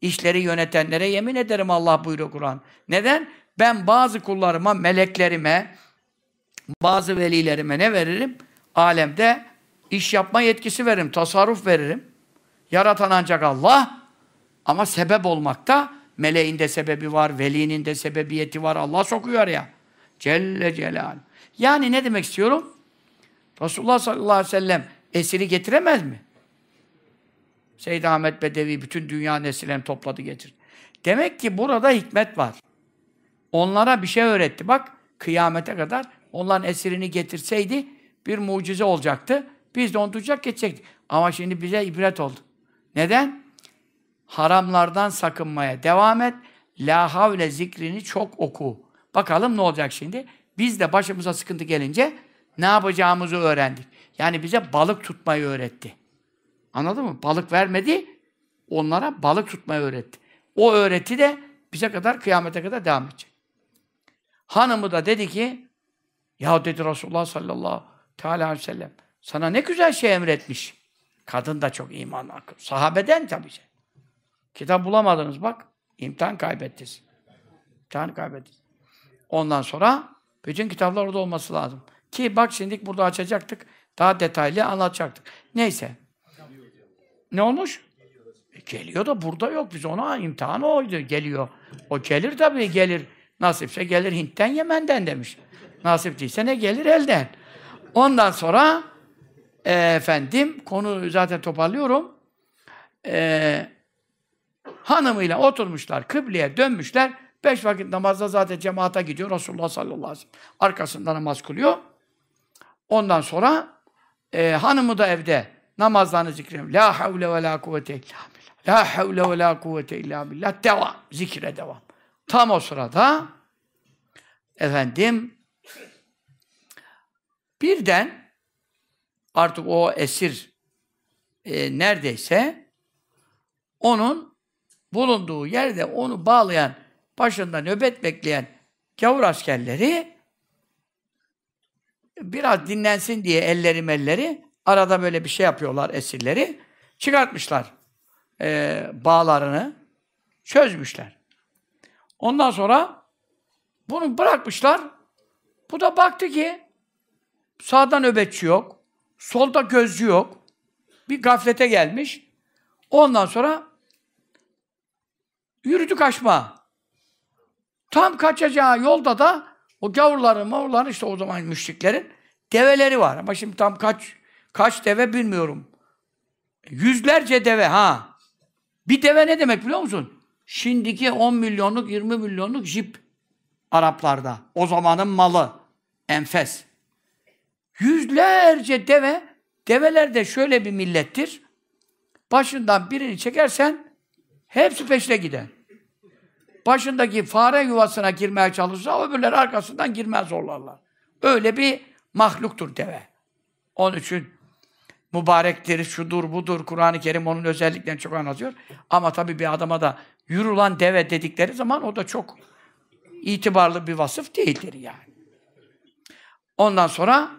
İşleri yönetenlere yemin ederim Allah buyuruyor Kur'an. Neden? Ben bazı kullarıma, meleklerime, bazı velilerime ne veririm? Alemde iş yapma yetkisi veririm, tasarruf veririm. Yaratan ancak Allah. Ama sebep olmakta meleğin de sebebi var, velinin de sebebiyeti var. Allah sokuyor ya. Celle Celal. Yani ne demek istiyorum? Resulullah sallallahu aleyhi ve sellem esiri getiremez mi? Seyyid Ahmet Bedevi bütün dünya nesillerini topladı getirdi. Demek ki burada hikmet var. Onlara bir şey öğretti. Bak kıyamete kadar onların esirini getirseydi bir mucize olacaktı. Biz de onu duyacak geçecektik. Ama şimdi bize ibret oldu. Neden? Haramlardan sakınmaya devam et. La havle zikrini çok oku. Bakalım ne olacak şimdi? Biz de başımıza sıkıntı gelince ne yapacağımızı öğrendik. Yani bize balık tutmayı öğretti. Anladın mı? Balık vermedi, onlara balık tutmayı öğretti. O öğreti de bize kadar, kıyamete kadar devam edecek. Hanımı da dedi ki, ya dedi Resulullah sallallahu teala aleyhi ve sellem, sana ne güzel şey emretmiş. Kadın da çok iman akıl. Sahabeden tabii. Kitap bulamadınız bak. imtihan kaybettiniz. İmtihan kaybettiniz. Ondan sonra bütün kitaplar orada olması lazım. Ki bak şimdi burada açacaktık. Daha detaylı anlatacaktık. Neyse. Ne olmuş? E, geliyor da burada yok. Biz ona imtihan oydu. Geliyor. O gelir tabii gelir. Nasipse gelir Hint'ten Yemen'den demiş. Nasip değilse ne gelir elden. Ondan sonra e, efendim konu zaten toparlıyorum. E, hanımıyla oturmuşlar, kıbleye dönmüşler. Beş vakit namazda zaten cemaata gidiyor. Resulullah sallallahu aleyhi ve sellem arkasında namaz kılıyor. Ondan sonra e, hanımı da evde namazlarını zikrediyor. La havle ve la kuvvete illa billah. La havle ve la kuvvete illa billah. Devam. Zikre devam. Tam o sırada efendim birden artık o esir e, neredeyse onun bulunduğu yerde onu bağlayan, başında nöbet bekleyen gavur askerleri biraz dinlensin diye elleri melleri arada böyle bir şey yapıyorlar esirleri. Çıkartmışlar e, bağlarını, çözmüşler. Ondan sonra bunu bırakmışlar. Bu da baktı ki sağda nöbetçi yok, solda gözcü yok. Bir gaflete gelmiş. Ondan sonra yürüdü kaçma. Tam kaçacağı yolda da o gavurların, mavurların işte o zaman müşriklerin develeri var. Ama şimdi tam kaç kaç deve bilmiyorum. Yüzlerce deve ha. Bir deve ne demek biliyor musun? Şimdiki 10 milyonluk, 20 milyonluk jip Araplarda. O zamanın malı. Enfes. Yüzlerce deve, develer de şöyle bir millettir. Başından birini çekersen hepsi peşine gider. Başındaki fare yuvasına girmeye çalışsa öbürleri arkasından girmez zorlarlar. Öyle bir mahluktur deve. Onun için mübarektir, şudur, budur. Kur'an-ı Kerim onun özelliklerini çok anlatıyor. Ama tabii bir adama da yürü deve dedikleri zaman o da çok itibarlı bir vasıf değildir yani. Ondan sonra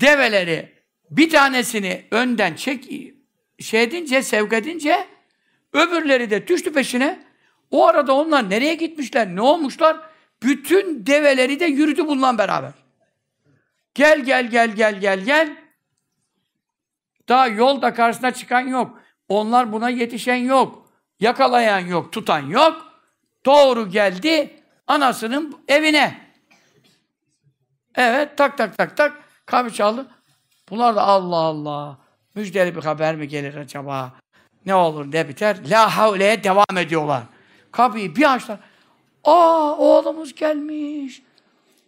develeri bir tanesini önden çek şey edince, sevk edince öbürleri de düştü peşine. O arada onlar nereye gitmişler, ne olmuşlar? Bütün develeri de yürüdü bununla beraber. Gel gel gel gel gel gel. Daha yolda karşısına çıkan yok. Onlar buna yetişen yok. Yakalayan yok, tutan yok. Doğru geldi anasının evine. Evet, tak tak tak tak kapı çaldı. Bunlar da Allah Allah. Müjdeli bir haber mi gelir acaba? Ne olur ne biter? La havleye devam ediyorlar. Kapıyı bir açtılar. Aa oğlumuz gelmiş.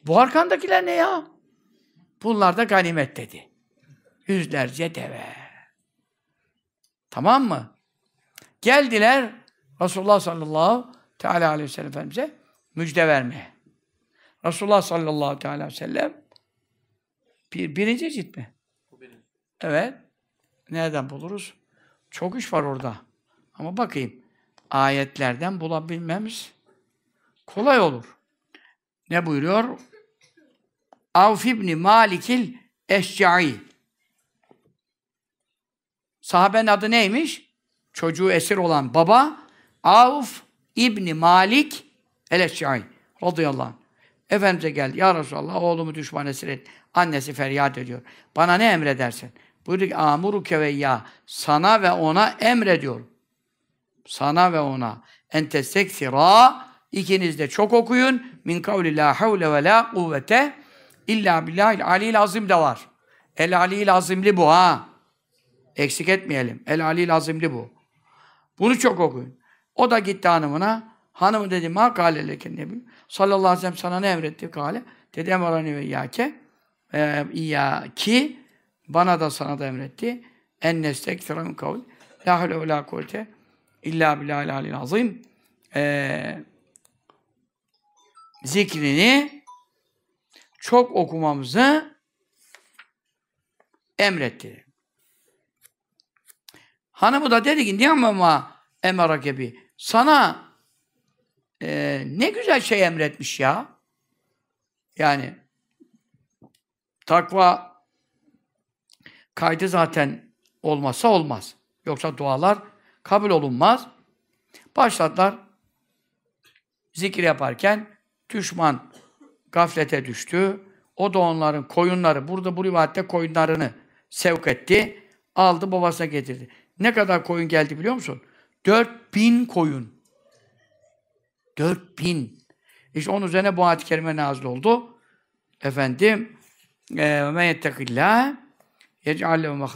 Bu arkandakiler ne ya? Bunlar da ganimet dedi. Yüzlerce deve. Tamam mı? Geldiler Resulullah sallallahu teala aleyhi ve sellem Efendimiz'e müjde vermeye. Resulullah sallallahu teala aleyhi ve sellem bir, birinci cilt mi? Evet. Nereden buluruz? Çok iş var orada. Ama bakayım. Ayetlerden bulabilmemiz kolay olur. Ne buyuruyor? Avf ibn Malikil Eşca'i. Sahabenin adı neymiş? Çocuğu esir olan baba Avf İbni Malik el-Eşca'i radıyallahu anh. Efendimiz'e geldi. Ya Resulallah oğlumu düşman esir et. Annesi feryat ediyor. Bana ne emredersin? Buyurdu ki amuru keveyya. Sana ve ona emrediyorum. Sana ve ona. Ente seksira. İkiniz de çok okuyun. Min kavli la havle ve la kuvvete illa billahil alil azim de var. El alil azimli bu ha. Eksik etmeyelim. El alil azimli bu. Bunu çok okuyun. O da gitti hanımına. Hanımı dedi ma kâle leke nebi. Sallallahu aleyhi ve sellem sana ne emretti kâle? Dedi emarani ve yâke. Ee, ki bana da sana da emretti. En nestekthira min kavl. La havle ve la kuvvete illa billahil alil azim. Ee, zikrini çok okumamızı emretti. Hanımı da dedi ki niye ama emarakebi sana e, ne güzel şey emretmiş ya. Yani takva kaydı zaten olmazsa olmaz. Yoksa dualar kabul olunmaz. Başladılar zikir yaparken düşman gaflete düştü. O da onların koyunları, burada bu rivayette koyunlarını sevk etti. Aldı babasına getirdi. Ne kadar koyun geldi biliyor musun? 4000 koyun. 4000. İşte onun üzerine bu ayet-i kerime nazil oldu. Efendim men yettekillâh yec'al lehu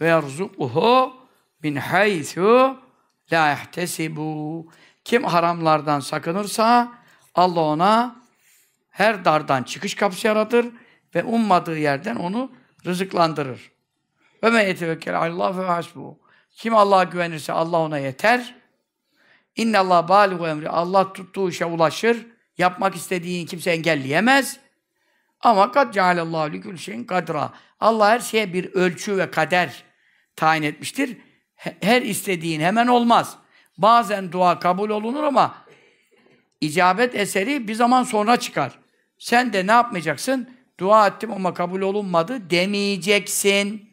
ve yerzuquhu min haythu la yahtesibu. Kim haramlardan sakınırsa Allah ona her dardan çıkış kapısı yaratır ve ummadığı yerden onu rızıklandırır. Ve men yetevekkel Allah ve hasbu. Kim Allah'a güvenirse Allah ona yeter. İnne Allah baligu emri. Allah tuttuğu işe ulaşır. Yapmak istediğin kimse engelleyemez. Ama kad cealallahu likül şeyin kadra. Allah her şeye bir ölçü ve kader tayin etmiştir. Her istediğin hemen olmaz. Bazen dua kabul olunur ama icabet eseri bir zaman sonra çıkar. Sen de ne yapmayacaksın? Dua ettim ama kabul olunmadı demeyeceksin.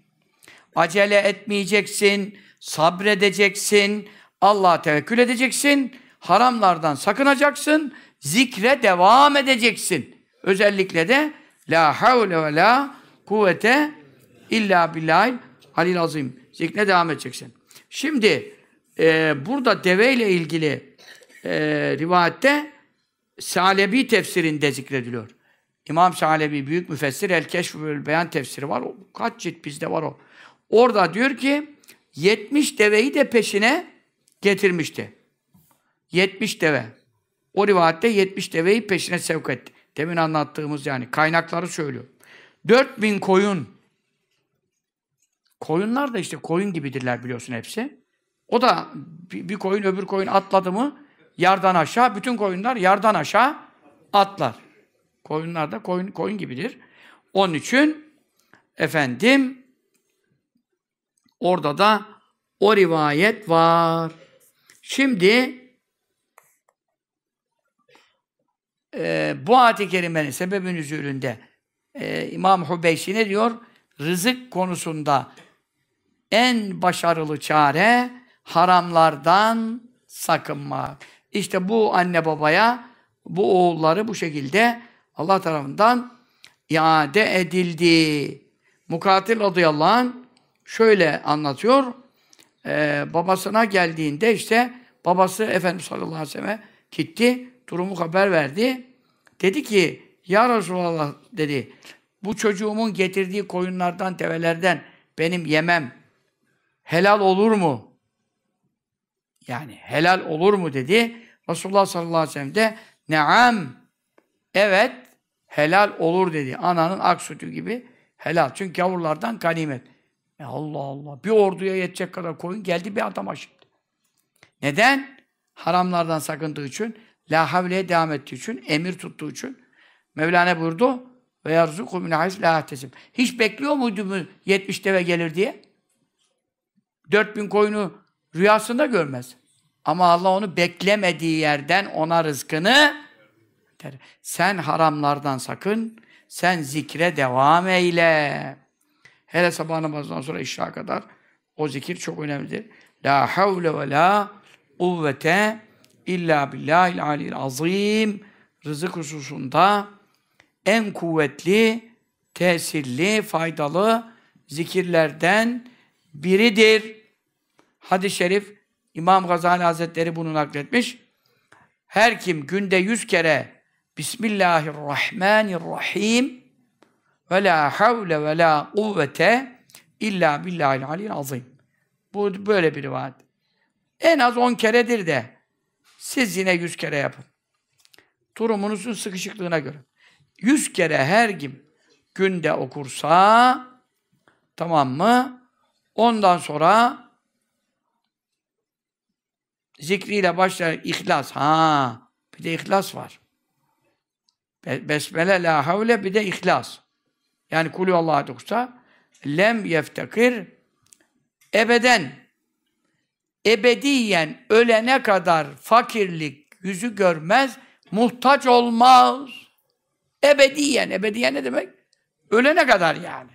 Acele etmeyeceksin. Sabredeceksin. Allah'a tevekkül edeceksin. Haramlardan sakınacaksın. Zikre devam edeceksin. Özellikle de La havle ve la kuvvete illa billahil halil azim. Zikre devam edeceksin. Şimdi e, burada deve ile ilgili e, rivayette Salebi tefsirinde zikrediliyor. İmam Salebi büyük müfessir El Keşf ve Beyan tefsiri var. O, kaç cilt bizde var o. Orada diyor ki 70 deveyi de peşine getirmişti. 70 deve. O rivayette 70 deveyi peşine sevk etti. Demin anlattığımız yani kaynakları söylüyor. 4000 koyun. Koyunlar da işte koyun gibidirler biliyorsun hepsi. O da bir, koyun öbür koyun atladı mı yardan aşağı, bütün koyunlar yardan aşağı atlar. Koyunlar da koyun, koyun gibidir. Onun için efendim orada da o rivayet var. Şimdi e, bu ayet-i kerimenin sebebin üzülünde e, İmam Hubeysi ne diyor? Rızık konusunda en başarılı çare haramlardan sakınmak. İşte bu anne babaya bu oğulları bu şekilde Allah tarafından iade edildi. Mukatil radıyallahu anh şöyle anlatıyor. Ee, babasına geldiğinde işte babası Efendimiz sallallahu aleyhi ve selleme gitti. Durumu haber verdi. Dedi ki ya Resulallah dedi bu çocuğumun getirdiği koyunlardan, develerden benim yemem helal olur mu? Yani helal olur mu dedi. Resulullah sallallahu aleyhi ve sellem de neam evet helal olur dedi. Ananın ak sütü gibi helal. Çünkü yavrulardan ganimet. Ya Allah Allah. Bir orduya yetecek kadar koyun geldi bir adama şimdi. Neden? Haramlardan sakındığı için, la havleye devam ettiği için, emir tuttuğu için. Mevlana buyurdu ve yarzuku min la Hiç bekliyor muydu mu 70 deve gelir diye? 4000 koyunu rüyasında görmez. Ama Allah onu beklemediği yerden ona rızkını der. Sen haramlardan sakın, sen zikre devam eyle. Hele sabah namazından sonra işra kadar o zikir çok önemlidir. La havle ve la kuvvete illa billahil alil azim. Rızık hususunda en kuvvetli, tesirli, faydalı zikirlerden biridir. Hadis-i şerif İmam Gazali Hazretleri bunu nakletmiş. Her kim günde yüz kere Bismillahirrahmanirrahim ve la havle ve la kuvvete illa billahil alil azim. Bu böyle bir rivayet. En az on keredir de siz yine yüz kere yapın. Durumunuzun sıkışıklığına göre. Yüz kere her kim günde okursa Tamam mı? Ondan sonra zikriyle başlar ihlas. Ha, bir de ihlas var. Besmele la havle bir de ihlas. Yani kulü Allah'a doksa lem yeftekir ebeden ebediyen ölene kadar fakirlik yüzü görmez, muhtaç olmaz. Ebediyen, ebediyen ne demek? Ölene kadar yani.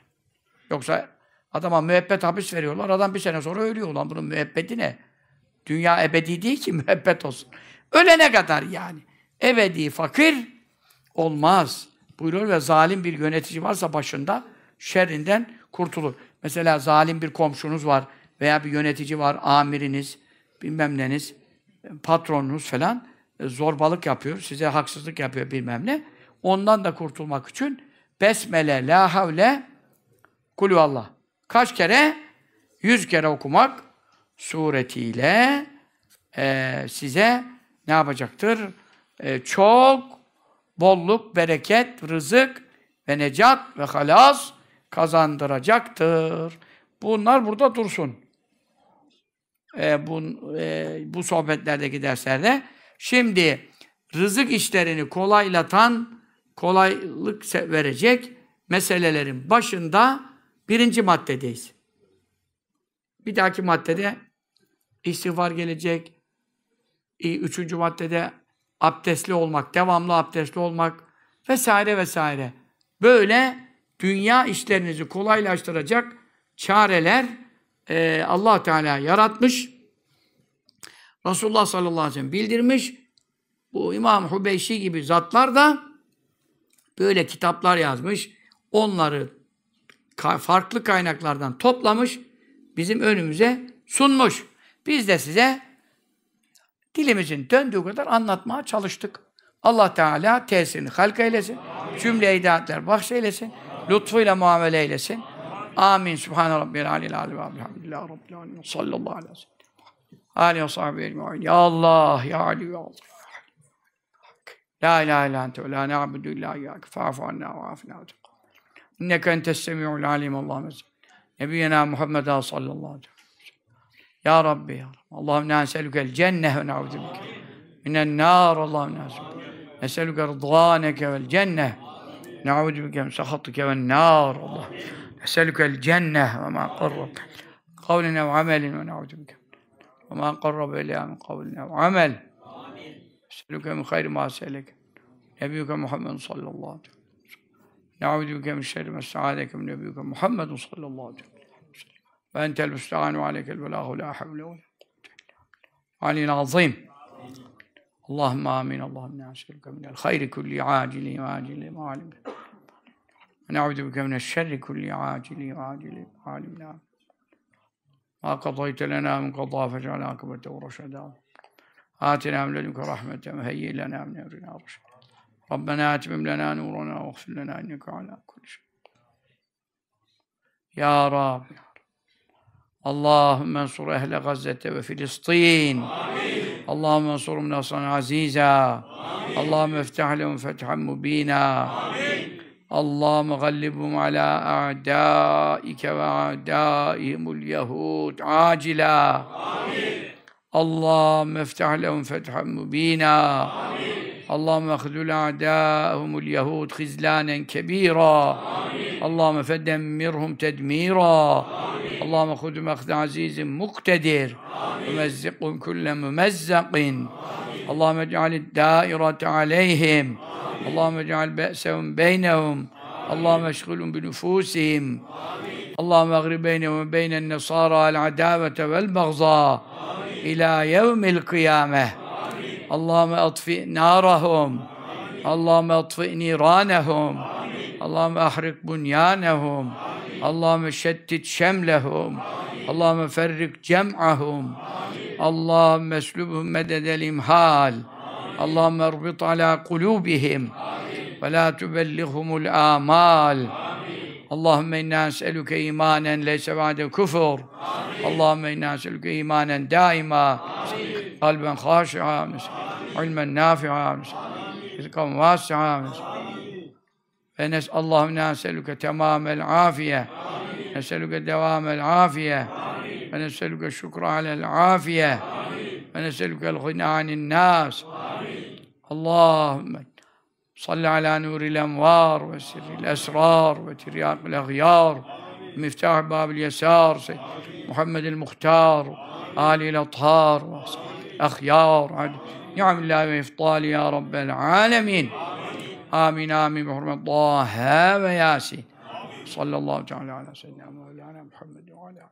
Yoksa adama müebbet hapis veriyorlar, adam bir sene sonra ölüyor. Ulan bunun müebbeti ne? Dünya ebedi değil ki müebbet olsun. Ölene kadar yani. Ebedi fakir olmaz. Buyuruyor ve zalim bir yönetici varsa başında şerrinden kurtulur. Mesela zalim bir komşunuz var veya bir yönetici var, amiriniz, bilmem neniz, patronunuz falan e, zorbalık yapıyor, size haksızlık yapıyor bilmem ne. Ondan da kurtulmak için Besmele, La havle, Kulü Allah. Kaç kere? Yüz kere okumak suretiyle e, size ne yapacaktır? E, çok bolluk, bereket, rızık ve necat ve halas kazandıracaktır. Bunlar burada dursun. E, bu, e, bu sohbetlerdeki derslerde. Şimdi rızık işlerini kolaylatan, kolaylık verecek meselelerin başında birinci maddedeyiz. Bir dahaki maddede istiğfar gelecek. Üçüncü maddede abdestli olmak, devamlı abdestli olmak vesaire vesaire. Böyle dünya işlerinizi kolaylaştıracak çareler e, allah Teala yaratmış. Resulullah sallallahu aleyhi ve sellem bildirmiş. Bu İmam Hubeyşi gibi zatlar da böyle kitaplar yazmış. Onları farklı kaynaklardan toplamış, bizim önümüze sunmuş. Biz de size dilimizin döndüğü kadar anlatmaya çalıştık. Allah Teala tesirini halk eylesin. Cümle hidayetler bahşeylesin. Lütfuyla muamele eylesin. Amin. Subhan Rabbiyel aleyhi aleyhi ve elhamdülillahi rabbil alemin. Sallallahu aleyhi ve sellem. Aleyhi ve sahibi ecmaîn. Ya Allah, ya Ali, ya Allah. La ilahe illa ente ve la na'budu illa iyyake fa'fu anna ve afina ve İnneke entes semi'ul alim. Allahümme Nebiyyena Muhammed'a sallallahu aleyhi ve sellem. Ya Rabbi ya Rabbi. Allahümme ne'aselükel cenneh ve na'udhu bike. Minen nar Allahümme ne'aselüke. Neselüke rıdvaneke vel cenneh. Na'udhu bike min sahatike vel nar Allah. Neselükel cenneh ve ma qarrab. Kavline ve amelin ve na'udhu bike. Ve ma qarrab ileyha min kavline ve amel. Neselüke min hayri ma نعوذ بك من شر ما استعاذك من نبيك محمد صلى الله عليه وسلم. فأنت المستعان وعليك البلاغ لا حول ولا قوة علي العظيم اللهم آمين. اللهم نسألك من الخير كل عاجل وآجل ما علم ونعوذ بك من الشر كل عاجل وآجل ما علمنا ما قضيت لنا من قضاء فاجعل عاقبته رشدا آتنا من لدنك رحمة وهيئ لنا من أمرنا رشدا. ربنا أتمم لنا نورنا واغفر لنا إنك على كل شيء يا رب اللهم انصر أهل غزة وفلسطين آمين. اللهم انصرهم نصرا عزيزا آمين. اللهم افتح لهم فتحا مبينا آمين. اللهم غلبهم على أعدائك وأعدائهم اليهود عاجلا آمين. اللهم افتح لهم فتحا مبينا آمين. اللهم اخذل أعداءهم اليهود خذلانا كبيرا. آمين. اللهم فدمرهم تدميرا. آمين. اللهم خذهم أخذ عزيز مقتدر. ومزقهم كل ممزق. اللهم اجعل الدائرة عليهم. اللهم اجعل بأسهم بينهم. اللهم اشغلهم بنفوسهم. اللهم اغرب بينهم وبين النصارى العداوة والبغضاء إلى يوم القيامة. Allahümme atfi narahum. Allahümme atfi niranehum. Allahümme ahrik bunyanehum. Allahümme şeddit şemlehum. Allahümme ferrik cem'ahum. Allahümme eslübhum mededel imhal. Allahümme erbit ala kulubihim. Ve la tübellighumul amal. Allahümme inna es'eluke imanen leyse ba'de kufur. Allahümme inna es'eluke imanen daima. Amin. قلبا خاشعا علما نافعا رزقا واسعا. مسكين فنسأل اللهم نسألك تمام العافية نسألك دوام العافية ونسألك الشكر على العافية ونسألك الغنى عن الناس. اللهم صل على نور الأنوار وسر الأسرار وترياق الأغيار مفتاح باب اليسار سيد محمد المختار آل الأطهار. وصحبه El-athar. Akhyar. Ni'amillahi ve iftali ya Rabbel alemin. Amin amin. Bi hurmet Taha ve Yasin. Sallallahu teala ala seyyidina Mevlana Muhammed ve ala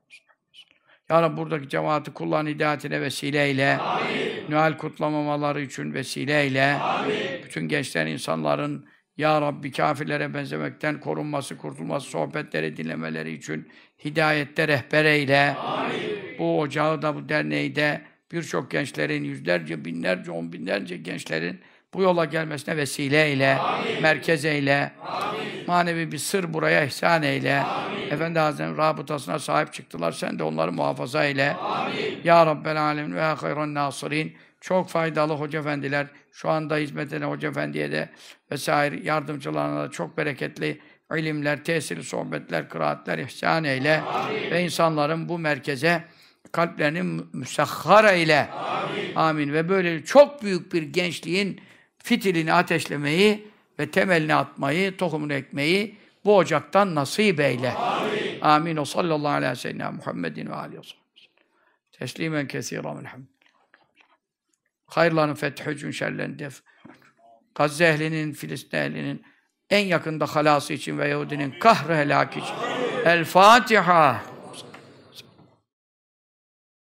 Ya Rabbi buradaki cemaati kullan hidayetine vesileyle. Amin. Noel kutlamamaları için vesileyle. Amin. Bütün gençler insanların Ya Rabbi kafirlere benzemekten korunması, kurtulması, sohbetleri dinlemeleri için hidayette rehber eyle. Amin. Bu ocağı da bu derneği de birçok gençlerin, yüzlerce, binlerce, on binlerce gençlerin bu yola gelmesine vesile eyle, Amin. merkez eyle, Amin. manevi bir sır buraya ihsan eyle. Amin. Efendi Hazretleri'nin rabıtasına sahip çıktılar, sen de onları muhafaza eyle. Amin. Ya Rabbel Alemin ve hayran nasirin. Çok faydalı hoca efendiler, şu anda hizmet eden hoca efendiye de vesaire yardımcılarına da çok bereketli ilimler, tesirli sohbetler, kıraatler ihsan eyle. Amin. Ve insanların bu merkeze kalplerini müsahhar eyle. Amin. Amin. Ve böyle çok büyük bir gençliğin fitilini ateşlemeyi ve temelini atmayı, tohumunu ekmeyi bu ocaktan nasip eyle. Amin. Amin. O sallallahu aleyhi ve sellem Muhammedin ve aleyhi ve sellem. Teslimen kesiren elhamdülillah. Hayırların fethü şerlerini def. Gazze ehlinin, Filistin ehlinin en yakında halası için ve Yahudinin kahrı helak için. El Fatiha.